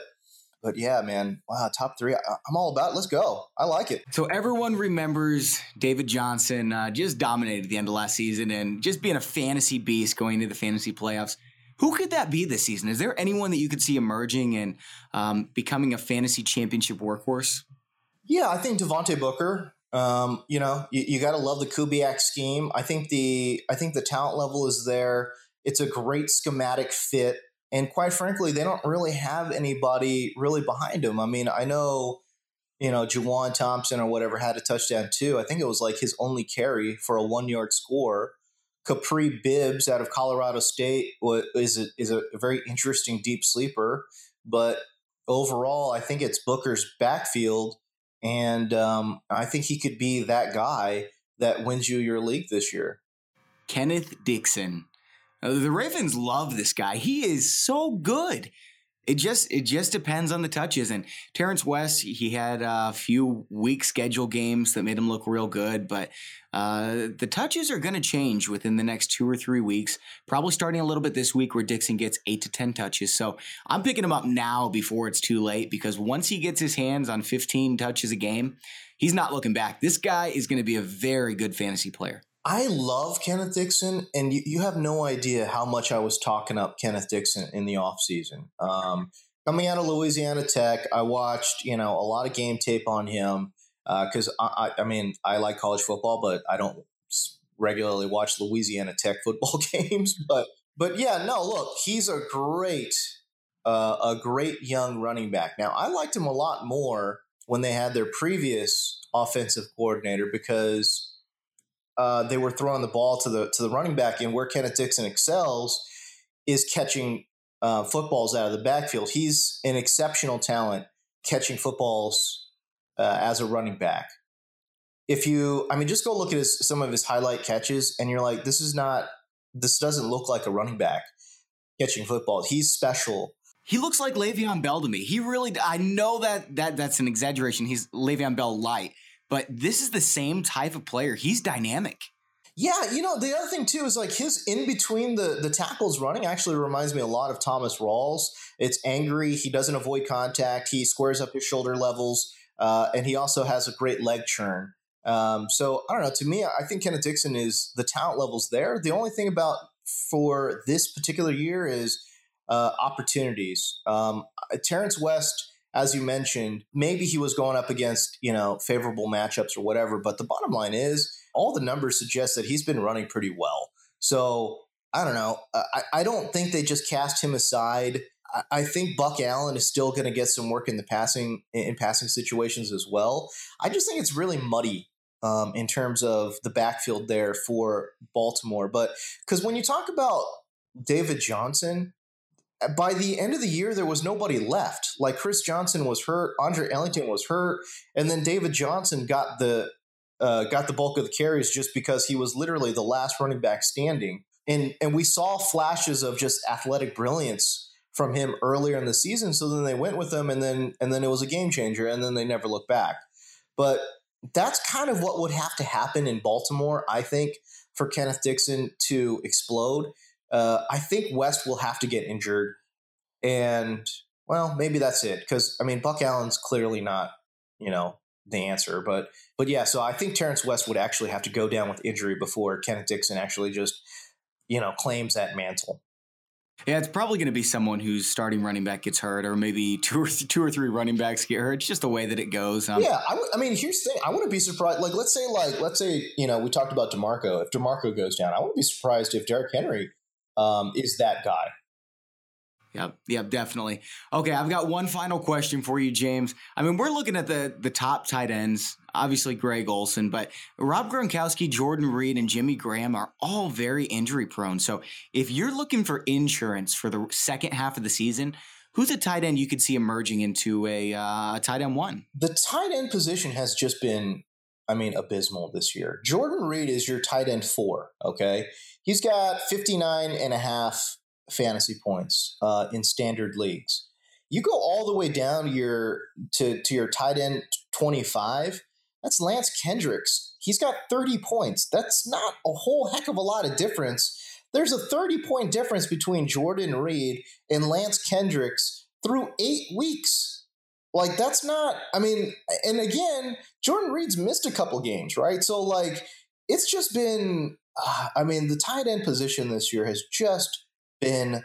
but yeah, man, wow, top three. I, am all about. It. Let's go. I like it. So everyone remembers David Johnson uh, just dominated the end of last season and just being a fantasy beast going into the fantasy playoffs. Who could that be this season? Is there anyone that you could see emerging and um, becoming a fantasy championship workhorse? Yeah, I think Devontae Booker. Um, you know, you, you got to love the Kubiak scheme. I think the I think the talent level is there. It's a great schematic fit and quite frankly, they don't really have anybody really behind him. I mean, I know, you know, Juwan Thompson or whatever had a touchdown too. I think it was like his only carry for a one yard score. Kapri Bibbs out of Colorado State is a, is a very interesting deep sleeper, but overall, I think it's Booker's backfield, and um, I think he could be that guy that wins you your league this year. Kenneth Dixon uh, the Ravens love this guy. He is so good. It just it just depends on the touches. And Terrance West, he had a few weak schedule games that made him look real good, but uh, the touches are going to change within the next two or three weeks. Probably starting a little bit this week, where Dixon gets eight to ten touches. So I'm picking him up now before it's too late because once he gets his hands on 15 touches a game, he's not looking back. This guy is going to be a very good fantasy player. I love Kenneth Dixon, and you, you have no idea how much I was talking up Kenneth Dixon in the offseason. Um, coming out of Louisiana Tech, I watched you know a lot of game tape on him because uh, I, I, mean I like college football, but I don't regularly watch Louisiana Tech football games. But but yeah, no, look, he's a great uh, a great young running back. Now I liked him a lot more when they had their previous offensive coordinator because uh, they were throwing the ball to the to the running back, and where Kenneth Dixon excels is catching uh, footballs out of the backfield. He's an exceptional talent catching footballs uh, as a running back. If you, I mean, just go look at his, some of his highlight catches, and you're like, this is not, this doesn't look like a running back catching football. He's special. He looks like Le'Veon Bell to me. He really, I know that that that's an exaggeration. He's Le'Veon Bell light, but this is the same type of player. He's dynamic. Yeah, you know, the other thing too is like his in between the the tackles running actually reminds me a lot of Thomas Rawls. It's angry, he doesn't avoid contact, he squares up his shoulder levels, uh, and he also has a great leg churn. Um, so I don't know. To me, I think Kenneth Dixon is the talent levels there. The only thing about for this particular year is uh, opportunities. Um, Terrance West as you mentioned, maybe he was going up against, you know, favorable matchups or whatever. But the bottom line is all the numbers suggest that he's been running pretty well. So I don't know. I, I don't think they just cast him aside. I, think Buck Allen is still going to get some work in the passing in passing situations as well. I just think it's really muddy um, in terms of the backfield there for Baltimore. But because when you talk about David Johnson, by the end of the year, there was nobody left. Like Chris Johnson was hurt, Andre Ellington was hurt, and then David Johnson got the uh, got the bulk of the carries just because he was literally the last running back standing. And and we saw flashes of just athletic brilliance from him earlier in the season. So then they went with him, and then and then it was a game changer, and then they never looked back. But that's kind of what would have to happen in Baltimore, I think, for Kenneth Dixon to explode uh, I think West will have to get injured, and well, maybe that's it. Because I mean, Buck Allen's clearly not, you know, the answer. But but yeah, so I think Terrance West would actually have to go down with injury before Kenneth Dixon actually just, you know, claims that mantle. Yeah, it's probably going to be someone whose starting running back gets hurt, or maybe two or th- two or three running backs get hurt. It's just the way that it goes. Um, yeah, I, w- I mean, here's the thing: I wouldn't be surprised. Like, let's say, like, let's say, you know, we talked about DeMarco. If DeMarco goes down, I wouldn't be surprised if Derrick Henry um, is that guy. Yep, yep, definitely. Okay, I've got one final question for you, James. I mean, we're looking at the the top tight ends, obviously Greg Olsen, but Rob Gronkowski, Jordan Reed, and Jimmy Graham are all very injury prone. So if you're looking for insurance for the second half of the season, who's a tight end you could see emerging into a uh, tight end one? The tight end position has just been I mean, abysmal this year. Jordan Reed is your tight end four, okay? He's got 59 and a half fantasy points uh, in standard leagues. You go all the way down to your to, to your tight end 25, that's Lance Kendricks. He's got 30 points. That's not a whole heck of a lot of difference. There's a 30 point difference between Jordan Reed and Lance Kendricks through eight weeks. Like, that's not, I mean, and again, Jordan Reed's missed a couple games, right? So, like, it's just been, uh, I mean, the tight end position this year has just been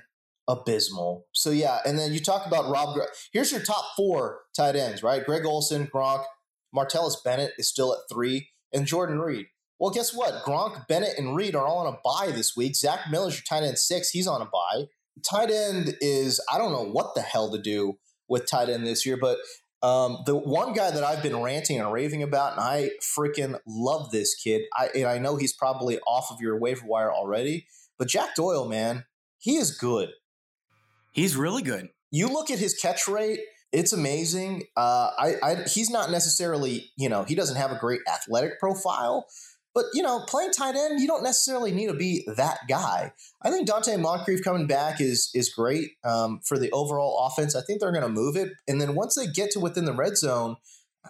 abysmal. So, yeah, and then you talk about Rob, here's your top four tight ends, right? Greg Olsen, Gronk, Martellus Bennett is still at three, and Jordan Reed. Well, guess what? Gronk, Bennett, and Reed are all on a bye this week. Zach Miller's your tight end six. He's on a bye. Tight end is, I don't know what the hell to do with tight end this year, but um, the one guy that I've been ranting and raving about, and I freaking love this kid. I, and I know he's probably off of your waiver wire already, but Jack Doyle, man, he is good. He's really good. You look at his catch rate it's amazing. Uh, I, I, he's not necessarily, you know, he doesn't have a great athletic profile, but you know, playing tight end, you don't necessarily need to be that guy. I think Donte Moncrief coming back is is great um, for the overall offense. I think they're going to move it, and then once they get to within the red zone,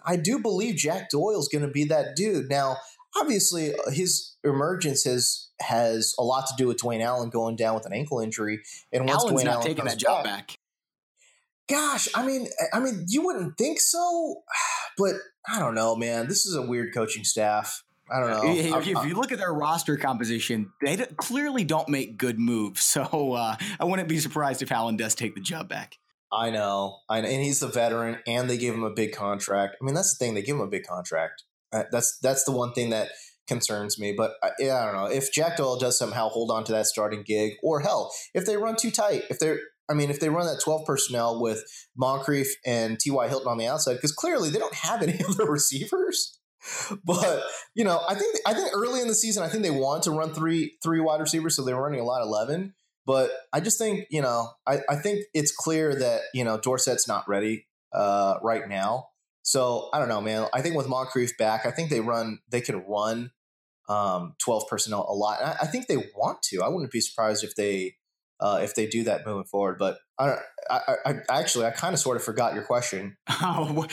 I do believe Jack Doyle is going to be that dude. Now, obviously, uh, his emergence has has a lot to do with Dwayne Allen going down with an ankle injury, and once Allen's Dwayne not Allen taking that job back, back Gosh, I mean, I mean, you wouldn't think so, but I don't know, man. This is a weird coaching staff. I don't know. If, you look at their roster composition, they clearly don't make good moves. So uh, I wouldn't be surprised if Allen does take the job back. I know, I know, and he's the veteran, and they gave him a big contract. I mean, that's the thing; they give him a big contract. Uh, that's that's the one thing that concerns me. But I, uh, yeah, I don't know if Jack Doyle does somehow hold on to that starting gig, or hell, if they run too tight, if they're I mean, if they run that 12 personnel with Moncrief and T.Y. Hilton on the outside, because clearly they don't have any other receivers. But you know, I think I think early in the season, I think they want to run three three wide receivers, so they were running a lot eleven. But I just think you know, I, I think it's clear that you know Dorsett's not ready uh, right now. So I don't know, man. I think with Moncrief back, I think they run they can run um, twelve personnel a lot. I, I think they want to. I wouldn't be surprised if they uh, if they do that moving forward. But I, I, I actually, I kind of sort of forgot your question. Oh,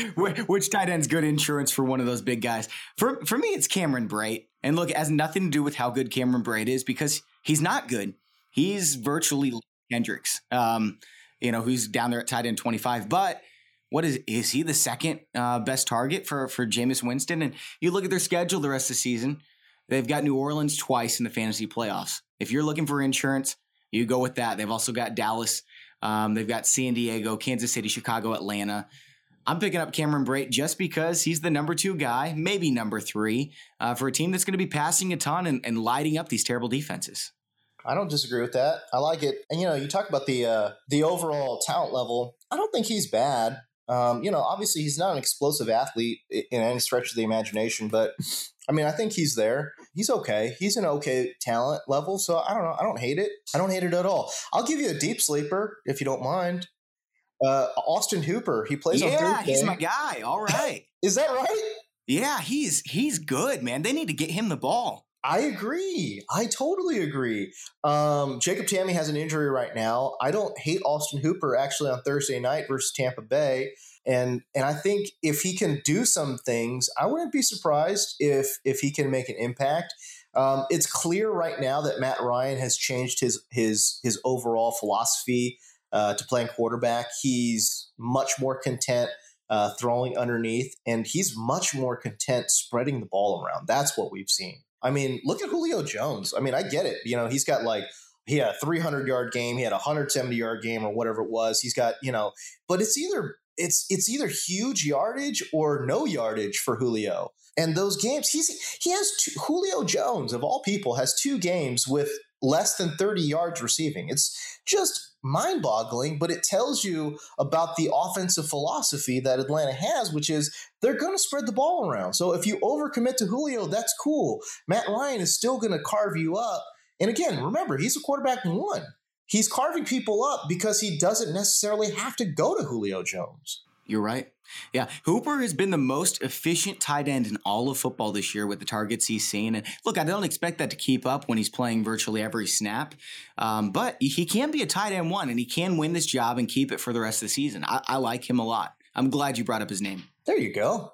which tight end's good insurance for one of those big guys? For for me, it's Cameron Brate. And look, it has nothing to do with how good Cameron Brate is because he's not good. He's virtually Kendricks, um, you know, who's down there at tight end twenty five, but. What is is he the second uh, best target for for Jameis Winston? And you look at their schedule the rest of the season. They've got New Orleans twice in the fantasy playoffs. If you're looking for insurance, you go with that. They've also got Dallas. Um, they've got San Diego, Kansas City, Chicago, Atlanta. I'm picking up Cameron Brate just because he's the number two guy, maybe number three, uh, for a team that's going to be passing a ton and, and, lighting up these terrible defenses. I don't disagree with that. I like it. And you know, you talk about the uh, the overall talent level. I don't think he's bad. Um, you know, obviously he's not an explosive athlete in any stretch of the imagination, but I mean, I think he's there. He's okay. He's an okay talent level. So I don't know. I don't hate it. I don't hate it at all. I'll give you a deep sleeper if you don't mind. Uh, Austin Hooper. He plays yeah, he's my guy. All right. Is that right? Yeah, he's he's good, man. They need to get him the ball. I agree. I totally agree. Um, Jacob Tamme has an injury right now. I don't hate Austin Hooper actually on Thursday night versus Tampa Bay. And and I think if he can do some things, I wouldn't be surprised if if he can make an impact. Um, it's clear right now that Matt Ryan has changed his his his overall philosophy uh, to playing quarterback. He's much more content uh, throwing underneath, and he's much more content spreading the ball around. That's what we've seen. I mean, look at Julio Jones. I mean, I get it. You know, he's got like he had a 300 yard game, he had a 170 yard game, or whatever it was. He's got you know, but it's either it's it's either huge yardage or no yardage for Julio. And those games, he's he has two, Julio Jones of all people has two games with less than 30 yards receiving. It's just mind-boggling, but it tells you about the offensive philosophy that Atlanta has, which is they're going to spread the ball around. So if you overcommit to Julio, that's cool. Matt Ryan is still going to carve you up. And again, remember, he's a quarterback one he's carving people up because he doesn't necessarily have to go to Julio Jones. You're right. Yeah, Hooper has been the most efficient tight end in all of football this year with the targets he's seen. And look, I don't expect that to keep up when he's playing virtually every snap, um, but he can be a tight end one, and he can win this job and keep it for the rest of the season. I, I like him a lot. I'm glad you brought up his name. There you go.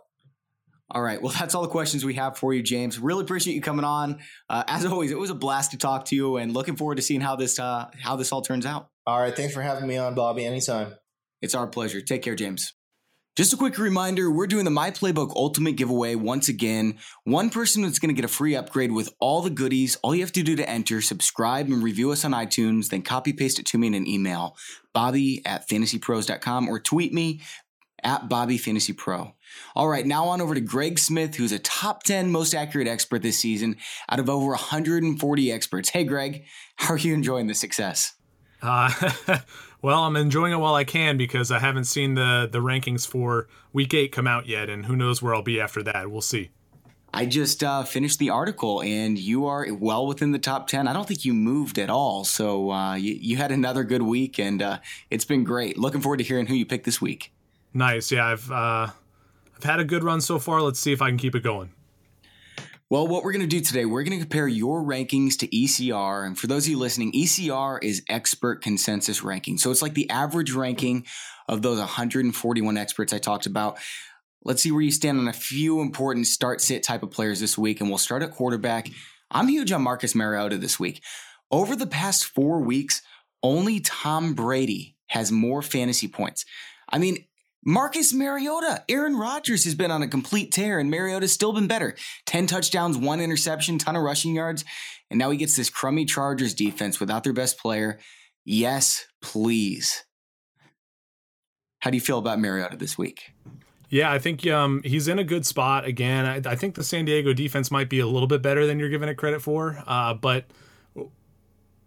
All right. Well, that's all the questions we have for you, James. Really appreciate you coming on. Uh, as always, it was a blast to talk to you, and looking forward to seeing how this uh, how this all turns out. All right. Thanks for having me on, Bobby. Anytime. It's our pleasure. Take care, James. Just a quick reminder we're doing the My Playbook Ultimate giveaway once again. One person that's going to get a free upgrade with all the goodies. All you have to do to enter, subscribe and review us on iTunes, then copy paste it to me in an email, bobby at fantasypros.com, or tweet me at Bobby Fantasy Pro. All right, now on over to Greg Smith, who's a top 10 most accurate expert this season out of over 140 experts. Hey, Greg, how are you enjoying the success? Uh, well, I'm enjoying it while I can because I haven't seen the the rankings for Week Eight come out yet, and who knows where I'll be after that. We'll see. I just uh, finished the article, and you are well within the top ten. I don't think you moved at all, so uh, you, you, had another good week, and uh, it's been great. Looking forward to hearing who you pick this week. Nice, yeah. I've uh, I've had a good run so far. Let's see if I can keep it going. Well, what we're going to do today, we're going to compare your rankings to ECR. And for those of you listening, ECR is expert consensus ranking. So it's like the average ranking of those 141 experts I talked about. Let's see where you stand on a few important start sit type of players this week. And we'll start at quarterback. I'm huge on Marcus Mariota this week. Over the past four weeks, only Tom Brady has more fantasy points. I mean, Marcus Mariota, Aaron Rodgers has been on a complete tear, and Mariota's still been better. 10 touchdowns, one interception, ton of rushing yards. And now he gets this crummy Chargers defense without their best player. Yes, please. How do you feel about Mariota this week? Yeah, I think um, he's in a good spot again. I, I, think the San Diego defense might be a little bit better than you're giving it credit for, uh, but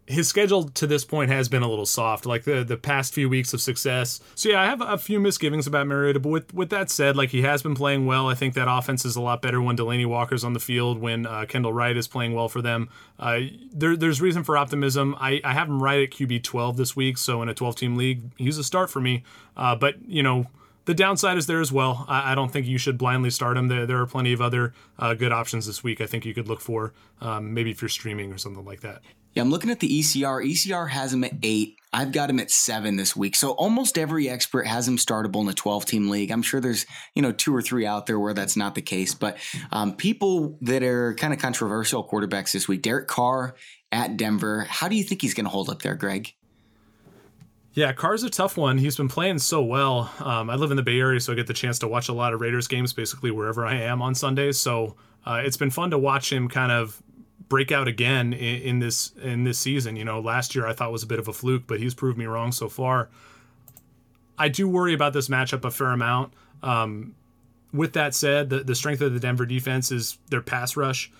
his schedule to this point has been a little soft, like the the past few weeks of success. So yeah, I have a few misgivings about Mariota, but with with that said, like he has been playing well. I think that offense is a lot better when Delanie Walker's on the field, when uh, Kendall Wright is playing well for them. Uh, there, there's reason for optimism. I, I have him right at QB 12 this week, so in a 12 team league, he's a start for me. Uh, but you know. The downside is there as well. I, don't think you should blindly start him. There, there are plenty of other uh, good options this week. I think you could look for, um, maybe if you're streaming or something like that. Yeah, I'm looking at the ECR. ECR has him at eight. I've got him at seven this week. So almost every expert has him startable in a 12 team league. I'm sure there's, you know, two or three out there where that's not the case. But um, people that are kind of controversial quarterbacks this week, Derek Carr at Denver. How do you think he's going to hold up there, Greg? Yeah, Carr's a tough one. He's been playing so well. Um, I live in the Bay Area, so I get the chance to watch a lot of Raiders games basically wherever I am on Sundays. So uh, it's been fun to watch him kind of break out again in, in, this in this season. You know, last year I thought was a bit of a fluke, but he's proved me wrong so far. I do worry about this matchup a fair amount. Um, with that said, the, the strength of the Denver defense is their pass rush.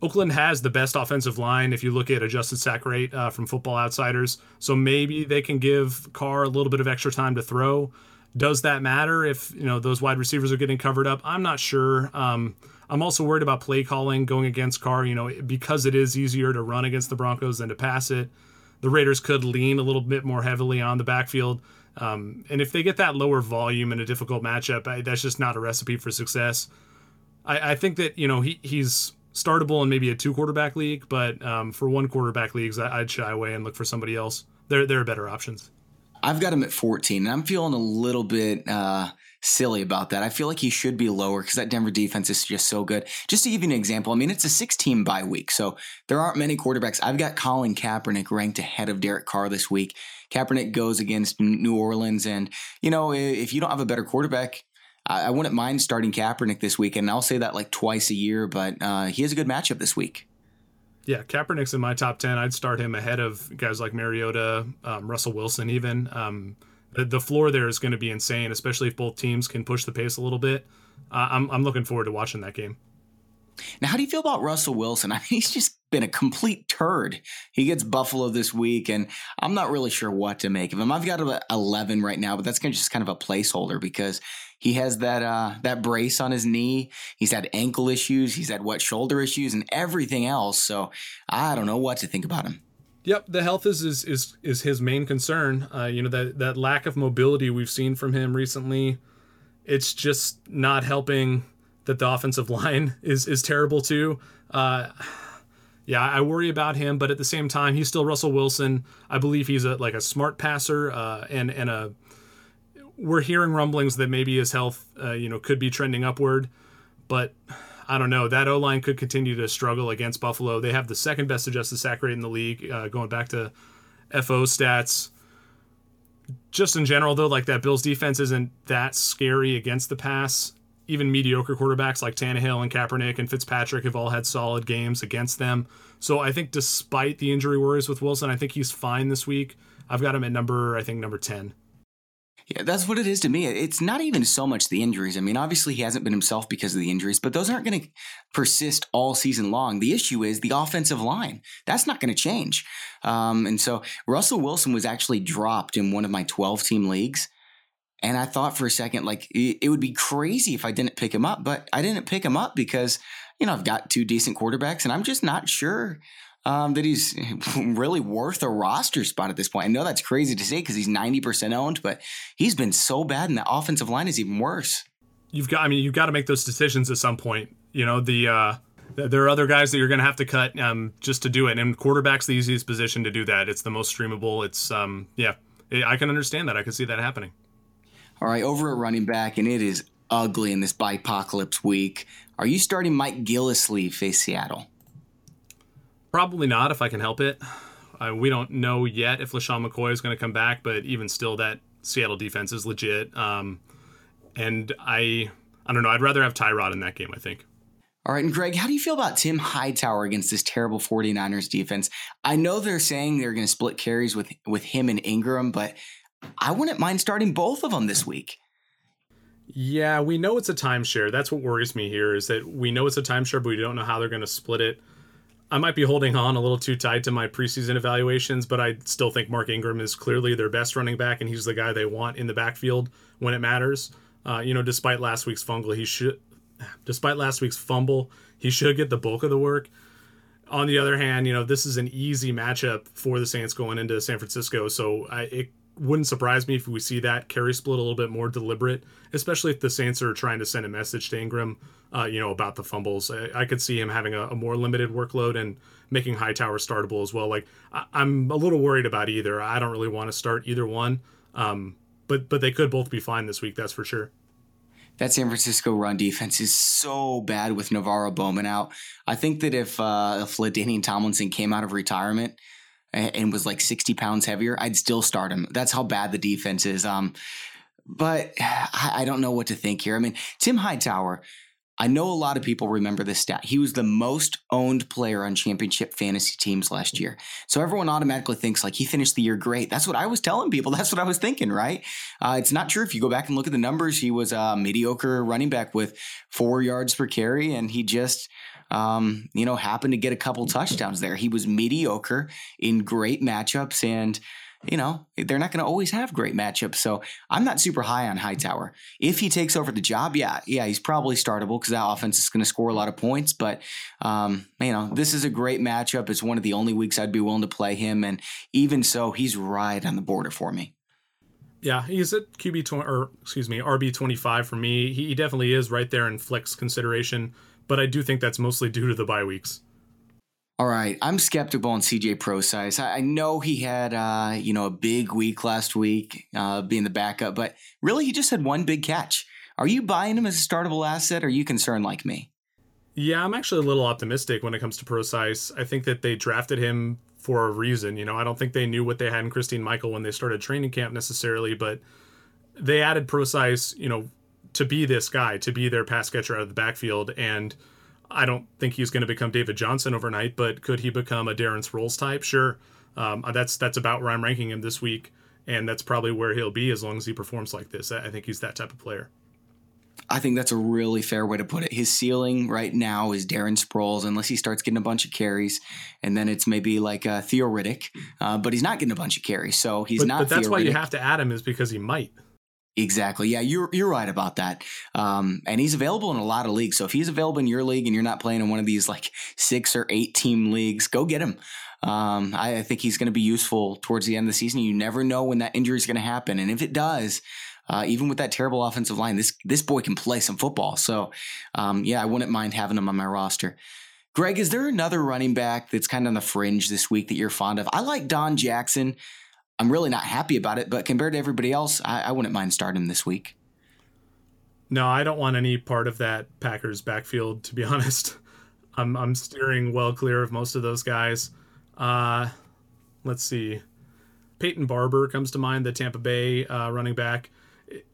Oakland has the best offensive line if you look at adjusted sack rate uh, from Football Outsiders. So maybe they can give Carr a little bit of extra time to throw. Does that matter if you know those wide receivers are getting covered up? I'm not sure. Um, I'm also worried about play calling going against Carr, you know, because it is easier to run against the Broncos than to pass it. The Raiders could lean a little bit more heavily on the backfield. Um, and if they get that lower volume in a difficult matchup, I, that's just not a recipe for success. I, I, think that, you know, he, he's startable in maybe a two quarterback league, but um, for one quarterback leagues, I, would shy away and look for somebody else. There, there are better options. I've got him at 14, and I'm feeling a little bit uh, silly about that. I feel like he should be lower because that Denver defense is just so good. Just to give you an example, I mean, it's a 16 bye week, so there aren't many quarterbacks. I've got Colin Kaepernick ranked ahead of Derek Carr this week. Kaepernick goes against New Orleans, and, you know, if you don't have a better quarterback, I, wouldn't mind starting Kaepernick this week, and I'll say that like twice a year, but uh, he has a good matchup this week. Yeah, Kaepernick's in my top 10. I'd start him ahead of guys like Mariota, um, Russell Wilson, even. Um, the, floor there is going to be insane, especially if both teams can push the pace a little bit. Uh, I'm, I'm looking forward to watching that game. Now, how do you feel about Russell Wilson? I mean, he's just been a complete turd. He gets Buffalo this week, and I'm not really sure what to make of him. I've got him 11 right now, but that's just kind of a placeholder because he has that uh, that brace on his knee. He's had ankle issues. He's had what shoulder issues and everything else. So I don't know what to think about him. Yep, the health is is is, is his main concern. Uh, you know that that lack of mobility we've seen from him recently. It's just not helping. That the offensive line is is terrible too. Uh, yeah, I worry about him, but at the same time, he's still Russell Wilson. I believe he's a like a smart passer uh, and and a. We're hearing rumblings that maybe his health, uh, you know, could be trending upward, but I don't know. That O line could continue to struggle against Buffalo. They have the second best adjusted sack rate in the league, uh, going back to FO stats. Just in general, though, like that Bills defense isn't that scary against the pass. Even mediocre quarterbacks like Tannehill and Kaepernick and Fitzpatrick have all had solid games against them. So I think, despite the injury worries with Wilson, I think he's fine this week. I've got him at number, I think, number 10. Yeah, that's what it is to me. It's not even so much the injuries. I mean, obviously he hasn't been himself because of the injuries, but those aren't going to persist all season long. The issue is the offensive line. That's not going to change. Um, and so Russell Wilson was actually dropped in one of my 12 team leagues. And I thought for a second, like, it, it would be crazy if I didn't pick him up, but I didn't pick him up because, you know, I've got two decent quarterbacks and I'm just not sure um, that he's really worth a roster spot at this point. I know that's crazy to say because he's 90% owned, but he's been so bad, and the offensive line is even worse. You've got, I mean, you've got to make those decisions at some point. You know, the, uh, there are other guys that you're going to have to cut um, just to do it. And quarterback's the easiest position to do that. It's the most streamable. It's, um, yeah, I can understand that. I can see that happening. All right, over at running back, and it is ugly in this apocalypse week. Are you starting Mike Gillislee face Seattle? Probably not if I can help it. Uh, we don't know yet if LeSean McCoy is going to come back, but even still, that Seattle defense is legit. Um, and I, I don't know. I'd rather have Tyrod in that game. I think. All right, and Greg, how do you feel about Tim Hightower against this terrible 49ers defense? I know they're saying they're going to split carries with with him and Ingram, but I wouldn't mind starting both of them this week. Yeah, we know it's a timeshare. That's what worries me here is that we know it's a timeshare, but we don't know how they're going to split it. I might be holding on a little too tight to my preseason evaluations, but I still think Mark Ingram is clearly their best running back, and he's the guy they want in the backfield when it matters. Uh, you know, despite last week's fumble, he should, despite last week's fumble, he should get the bulk of the work. On the other hand, you know, this is an easy matchup for the Saints going into San Francisco, so I, it wouldn't surprise me if we see that carry split a little bit more deliberate, especially if the Saints are trying to send a message to Ingram, uh, you know, about the fumbles. I, I could see him having a, a, more limited workload and making Hightower startable as well. Like I, am a little worried about either. I don't really want to start either one, um, but but they could both be fine this week. That's for sure. That San Francisco run defense is so bad with NaVorro Bowman out. I think that if uh, if LaDainian Tomlinson came out of retirement and was like 60 pounds heavier, I'd still start him. That's how bad the defense is. Um, but I don't know what to think here. I mean, Tim Hightower, I know a lot of people remember this stat. He was the most owned player on championship fantasy teams last year. So everyone automatically thinks like he finished the year great. That's what I was telling people. That's what I was thinking, right? Uh, it's not true. If you go back and look at the numbers, he was a mediocre running back with four yards per carry, and he just um, you know, happened to get a couple touchdowns there. He was mediocre in great matchups and you know, they're not going to always have great matchups. So I'm not super high on Hightower. If he takes over the job, yeah, yeah, he's probably startable because that offense is going to score a lot of points. But, um, you know, this is a great matchup. It's one of the only weeks I'd be willing to play him. And even so, he's right on the border for me. Yeah, he's at QB 20, or excuse me, RB 25 for me. He definitely is right there in flex consideration but I do think that's mostly due to the bye weeks. All right, I'm skeptical on CJ Prosise. I know he had, uh, you know, a big week last week, uh, being the backup, but really he just had one big catch. Are you buying him as a startable asset? Or are you concerned like me? Yeah, I'm actually a little optimistic when it comes to Prosise. I think that they drafted him for a reason. You know, I don't think they knew what they had in Christine Michael when they started training camp necessarily, but they added Prosise, you know, to be this guy, to be their pass catcher out of the backfield. And I don't think he's going to become David Johnson overnight, but could he become a Darren Sproles type? Sure. Um, that's that's about where I'm ranking him this week, and that's probably where he'll be as long as he performs like this. I think he's that type of player. I think that's a really fair way to put it. His ceiling right now is Darren Sproles, unless he starts getting a bunch of carries, and then it's maybe like uh, Theo Riddick, uh, but he's not getting a bunch of carries, so he's but, not. But that's why you have to add him is because he might. Exactly. Yeah, you're you're right about that. Um, and he's available in a lot of leagues. So if he's available in your league and you're not playing in one of these like six or eight team leagues, go get him. Um, I, I think he's going to be useful towards the end of the season. You never know when that injury is going to happen, and if it does, uh, even with that terrible offensive line, this this boy can play some football. So, um, yeah, I wouldn't mind having him on my roster. Greg, is there another running back that's kind of on the fringe this week that you're fond of? I like Don Jackson. I'm really not happy about it, but compared to everybody else, I, I wouldn't mind starting this week. No, I don't want any part of that Packers backfield, to be honest. I'm I'm steering well clear of most of those guys. Uh, let's see. Peyton Barber comes to mind, the Tampa Bay uh, running back.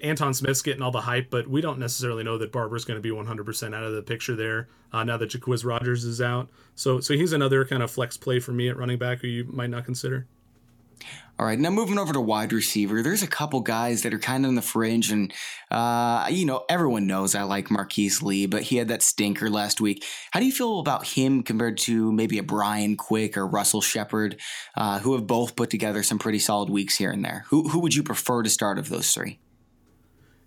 Antone Smith's getting all the hype, but we don't necessarily know that Barber's going to be 100% out of the picture there uh, now that Jacquizz Rodgers is out. So, so he's another kind of flex play for me at running back who you might not consider. All right, now moving over to wide receiver, there's a couple guys that are kind of in the fringe, and uh, you know everyone knows I like Marquise Lee, but he had that stinker last week. How do you feel about him compared to maybe a Brian Quick or Russell Shepard, uh, who have both put together some pretty solid weeks here and there? Who who would you prefer to start of those three?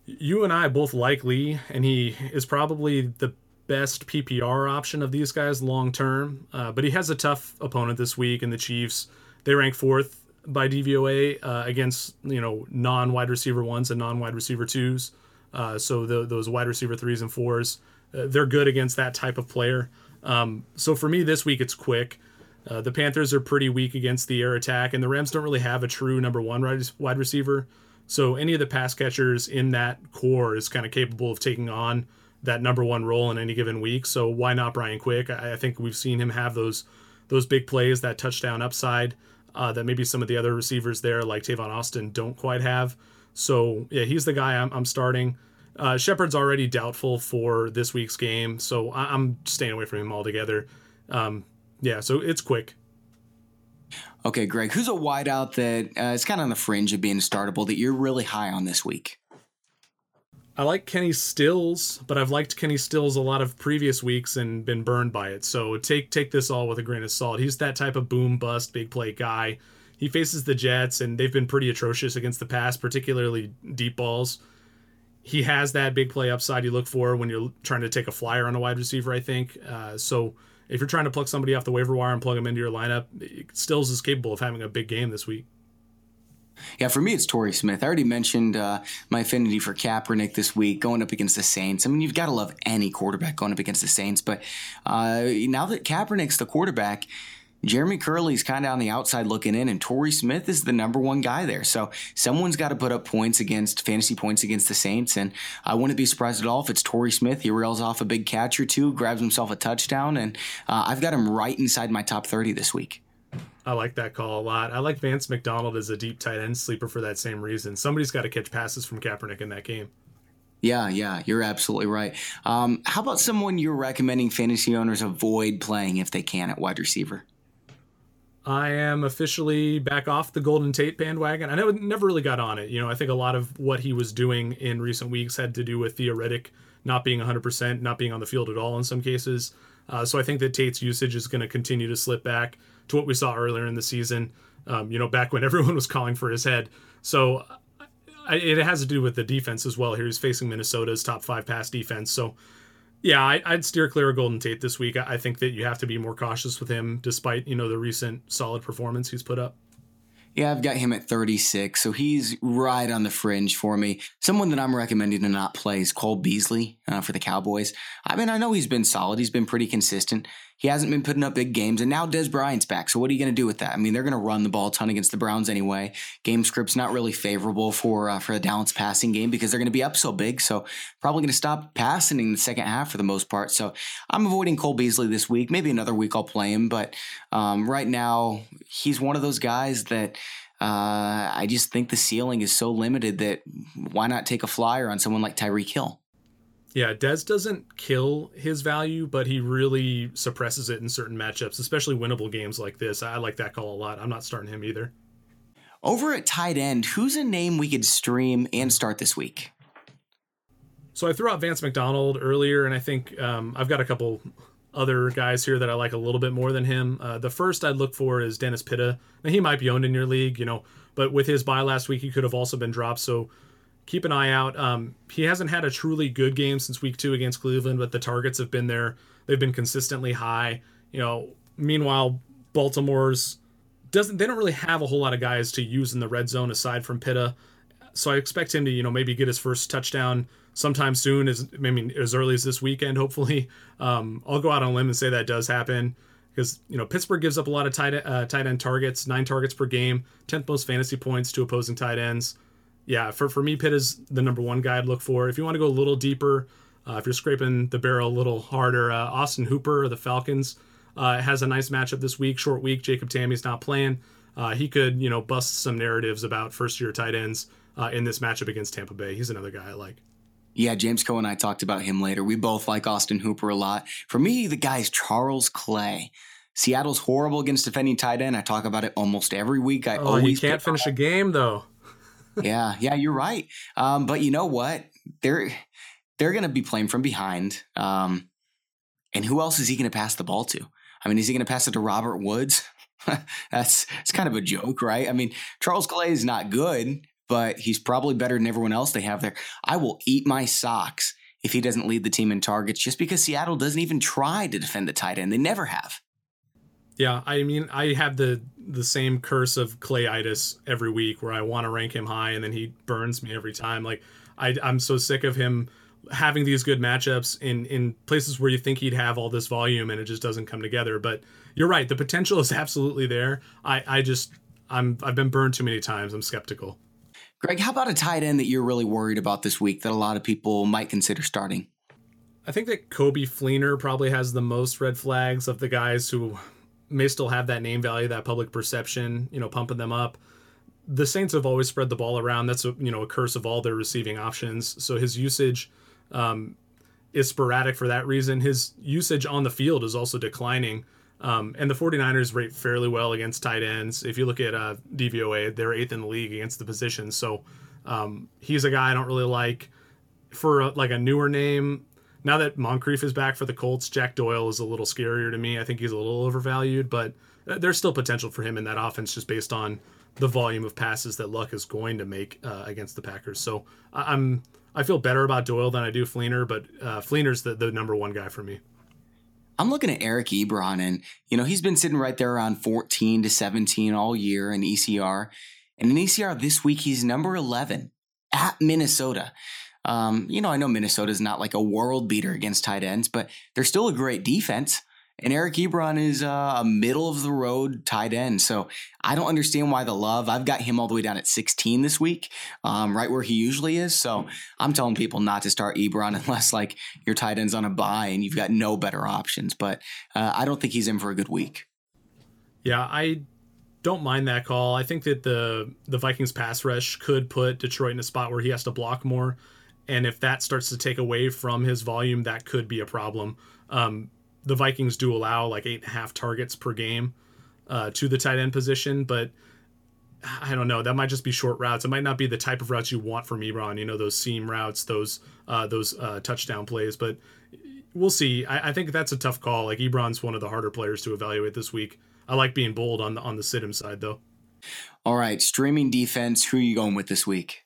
You and I both like Lee, and he is probably the best PPR option of these guys long term. Uh, but he has a tough opponent this week, and the Chiefs they rank fourth by DVOA uh, against you know non wide receiver ones and non wide receiver twos. Uh, so the, those wide receiver threes and fours, uh, they're good against that type of player. Um, so for me this week, it's quick. Uh, the Panthers are pretty weak against the air attack, and the Rams don't really have a true number one wide receiver. So any of the pass catchers in that corps is kind of capable of taking on that number one role in any given week. So why not Brian Quick? I, I think we've seen him have those those big plays, that touchdown upside uh, that maybe some of the other receivers there, like Tavon Austin, don't quite have. So yeah, he's the guy I'm, I'm starting. Uh, Shepard's already doubtful for this week's game, so I, am staying away from him altogether. Um, yeah, so it's quick. Okay, Greg, who's a wideout that uh, is kind of on the fringe of being startable that you're really high on this week? I like Kenny Stills, but I've liked Kenny Stills a lot of previous weeks and been burned by it. So take take this all with a grain of salt. He's that type of boom bust big play guy. He faces the Jets, and they've been pretty atrocious against the pass, particularly deep balls. He has that big play upside you look for when you're trying to take a flyer on a wide receiver. I think uh, so. If you're trying to pluck somebody off the waiver wire and plug them into your lineup, Stills is capable of having a big game this week. Yeah, for me, it's Torrey Smith. I already mentioned uh, my affinity for Kaepernick this week going up against the Saints. I mean, you've got to love any quarterback going up against the Saints, but uh, now that Kaepernick's the quarterback, Jeremy Kerley's kind of on the outside looking in, and Torrey Smith is the number one guy there. So someone's got to put up points against fantasy points against the Saints, and I wouldn't be surprised at all if it's Torrey Smith. He rails off a big catch or two, grabs himself a touchdown, and uh, I've got him right inside my top 30 this week. I like that call a lot. I like Vance McDonald as a deep tight end sleeper for that same reason. Somebody's got to catch passes from Kaepernick in that game. Yeah, yeah, you're absolutely right. Um, how about someone you're recommending fantasy owners avoid playing if they can at wide receiver? I am officially back off the Golden Tate bandwagon. I never, never really got on it. You know, I think a lot of what he was doing in recent weeks had to do with Theo Riddick not being 100%, not being on the field at all in some cases. Uh, so I think that Tate's usage is going to continue to slip back to what we saw earlier in the season. Um, you know, back when everyone was calling for his head. So I, it has to do with the defense as well. Here he's facing Minnesota's top five pass defense. So yeah, I, would steer clear of Golden Tate this week. I, I think that you have to be more cautious with him, despite you know the recent solid performance he's put up. Yeah, I've got him at 36, so he's right on the fringe for me. Someone that I'm recommending to not play is Cole Beasley uh, for the Cowboys. I mean, I know he's been solid, he's been pretty consistent. He hasn't been putting up big games, and now Dez Bryant's back. So what are you going to do with that? I mean, they're going to run the ball a ton against the Browns anyway. Game script's not really favorable for uh, for the Dallas passing game because they're going to be up so big. So probably going to stop passing in the second half for the most part. So I'm avoiding Cole Beasley this week. Maybe another week I'll play him, but um, right now he's one of those guys that. Uh, I just think the ceiling is so limited that why not take a flyer on someone like Tyreek Hill? Yeah, Dez doesn't kill his value, but he really suppresses it in certain matchups, especially winnable games like this. I like that call a lot. I'm not starting him either. Over at tight end, who's a name we could stream and start this week? So I threw out Vance McDonald earlier, and I think um, I've got a couple other guys here that I like a little bit more than him. Uh, the first I'd look for is Dennis Pitta. Now, he might be owned in your league, you know, but with his bye last week, he could have also been dropped. So keep an eye out. Um, he hasn't had a truly good game since week two against Cleveland, but the targets have been there. They've been consistently high. You know, meanwhile, Baltimore's doesn't they don't really have a whole lot of guys to use in the red zone aside from Pitta. So I expect him to, you know, maybe get his first touchdown sometime soon, as I mean, as early as this weekend, hopefully. Um, I'll go out on a limb and say that does happen because you know Pittsburgh gives up a lot of tight uh, tight end targets, nine targets per game, tenth most fantasy points to opposing tight ends. Yeah, for for me, Pitt is the number one guy I'd look for. If you want to go a little deeper, uh, if you're scraping the barrel a little harder, uh, Austin Hooper of the Falcons uh, has a nice matchup this week. Short week. Jacob Tamme's not playing. Uh, he could, you know, bust some narratives about first year tight ends uh, in this matchup against Tampa Bay. He's another guy I like. Yeah, James Koh and I talked about him later. We both like Austin Hooper a lot. For me, the guy's Charles Clay. Seattle's horrible against defending tight end. I talk about it almost every week. I oh, always can't finish a game though. yeah, yeah, you're right. Um, but you know what? They're they're going to be playing from behind. Um, and who else is he going to pass the ball to? I mean, is he going to pass it to Robert Woods? That's it's kind of a joke, right? I mean, Charles Clay is not good, but he's probably better than everyone else they have there. I will eat my socks if he doesn't lead the team in targets just because Seattle doesn't even try to defend the tight end. They never have. Yeah, I mean, I have the the same curse of Clayitis every week where I want to rank him high and then he burns me every time. Like I I'm so sick of him having these good matchups in in places where you think he'd have all this volume and it just doesn't come together. But you're right, the potential is absolutely there. I I just I'm I've been burned too many times. I'm skeptical. Greg, how about a tight end that you're really worried about this week that a lot of people might consider starting? I think that Coby Fleener probably has the most red flags of the guys who may still have that name value, that public perception, you know, pumping them up. The Saints have always spread the ball around. That's a, you know a curse of all their receiving options. So his usage um, is sporadic for that reason. His usage on the field is also declining. Um, and the 49ers rate fairly well against tight ends. If you look at uh, DVOA, they're eighth in the league against the position. So um, he's a guy I don't really like. For a, like a newer name, now that Moncrief is back for the Colts, Jack Doyle is a little scarier to me. I think he's a little overvalued, but uh, there's still potential for him in that offense just based on the volume of passes that Luck is going to make uh, against the Packers. So I'm I feel better about Doyle than I do Fleener, but uh, Fleener's the, the number one guy for me. I'm looking at Eric Ebron, and you know he's been sitting right there around 14 to 17 all year in ECR, and in ECR this week he's number 11 at Minnesota. Um, you know, I know Minnesota is not like a world beater against tight ends, but they're still a great defense. And Eric Ebron is uh, a middle of the road tight end. So I don't understand why the love. I've got him all the way down at 16 this week, um, right where he usually is. So I'm telling people not to start Ebron unless like your tight end's on a bye and you've got no better options. But uh, I don't think he's in for a good week. Yeah, I don't mind that call. I think that the the Vikings pass rush could put Detroit in a spot where he has to block more. And if that starts to take away from his volume, that could be a problem. Um, the Vikings do allow like eight and a half targets per game uh, to the tight end position, but I don't know. That might just be short routes. It might not be the type of routes you want from Ebron. You know, those seam routes, those uh, those uh, touchdown plays. But we'll see. I, I, think that's a tough call. Like Ebron's one of the harder players to evaluate this week. I like being bold on the on the sit side though. All right, streaming defense. Who are you going with this week?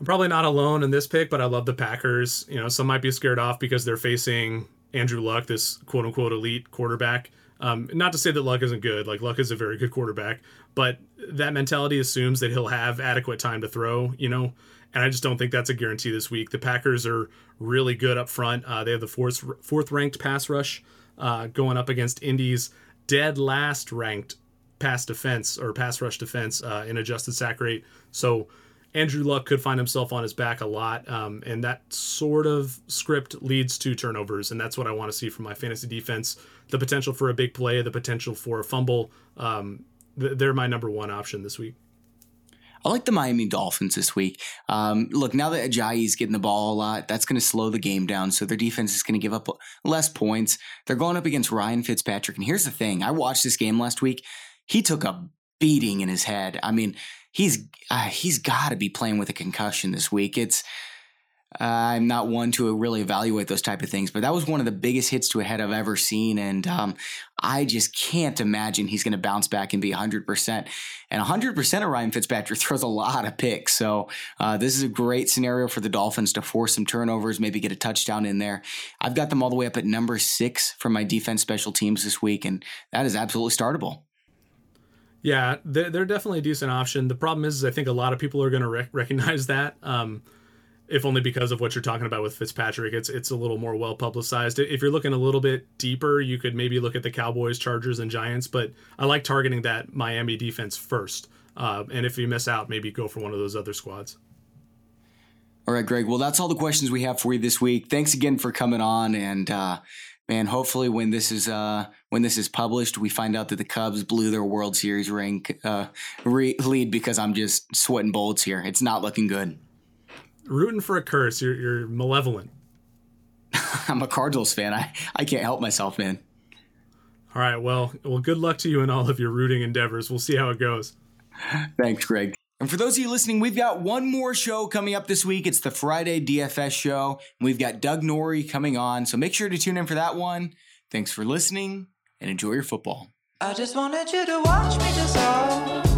I'm probably not alone in this pick, but I love the Packers. You know, some might be scared off because they're facing Andrew Luck, this quote unquote elite quarterback. Um, not to say that Luck isn't good, like Luck is a very good quarterback, but that mentality assumes that he'll have adequate time to throw, you know, and I just don't think that's a guarantee this week. The Packers are really good up front. Uh, they have the fourth fourth ranked pass rush uh, going up against Indy's dead last ranked pass defense or pass rush defense uh, in adjusted sack rate. So Andrew Luck could find himself on his back a lot, um, and that sort of script leads to turnovers, and that's what I want to see from my fantasy defense. The potential for a big play, the potential for a fumble. Um, they're my number one option this week. I like the Miami Dolphins this week. Um, look, now that Ajayi's getting the ball a lot, that's going to slow the game down. So their defense is going to give up less points. They're going up against Ryan Fitzpatrick. And here's the thing I watched this game last week. He took a beating in his head. I mean, he's uh, he's got to be playing with a concussion this week. It's uh, I'm not one to really evaluate those type of things, but that was one of the biggest hits to a head I've ever seen, and um, I just can't imagine he's going to bounce back and be 100. percent And 100 percent of Ryan Fitzpatrick throws a lot of picks, so uh, this is a great scenario for the Dolphins to force some turnovers, maybe get a touchdown in there. I've got them all the way up at number six for my defense special teams this week, and that is absolutely startable. Yeah, they're, they're definitely a decent option. The problem is, is I think a lot of people are going to rec- recognize that. Um, if only because of what you're talking about with Fitzpatrick, it's it's a little more well publicized. If you're looking a little bit deeper, you could maybe look at the Cowboys, Chargers, and Giants. But I like targeting that Miami defense first. Uh, and if you miss out, maybe go for one of those other squads. All right, Greg. Well, that's all the questions we have for you this week. Thanks again for coming on, and uh, man, hopefully when this is uh, when this is published, we find out that the Cubs blew their World Series ring uh, re- lead because I'm just sweating bullets here. It's not looking good. Rooting for a curse. You're you're malevolent. I'm a Cardinals fan. I, I can't help myself, man. All right. Well, well, good luck to you in all of your rooting endeavors. We'll see how it goes. Thanks, Greg. And for those of you listening, we've got one more show coming up this week. It's the Friday DFS show. We've got Doug Norrie coming on, so make sure to tune in for that one. Thanks for listening and enjoy your football. I just wanted you to watch me dissolve.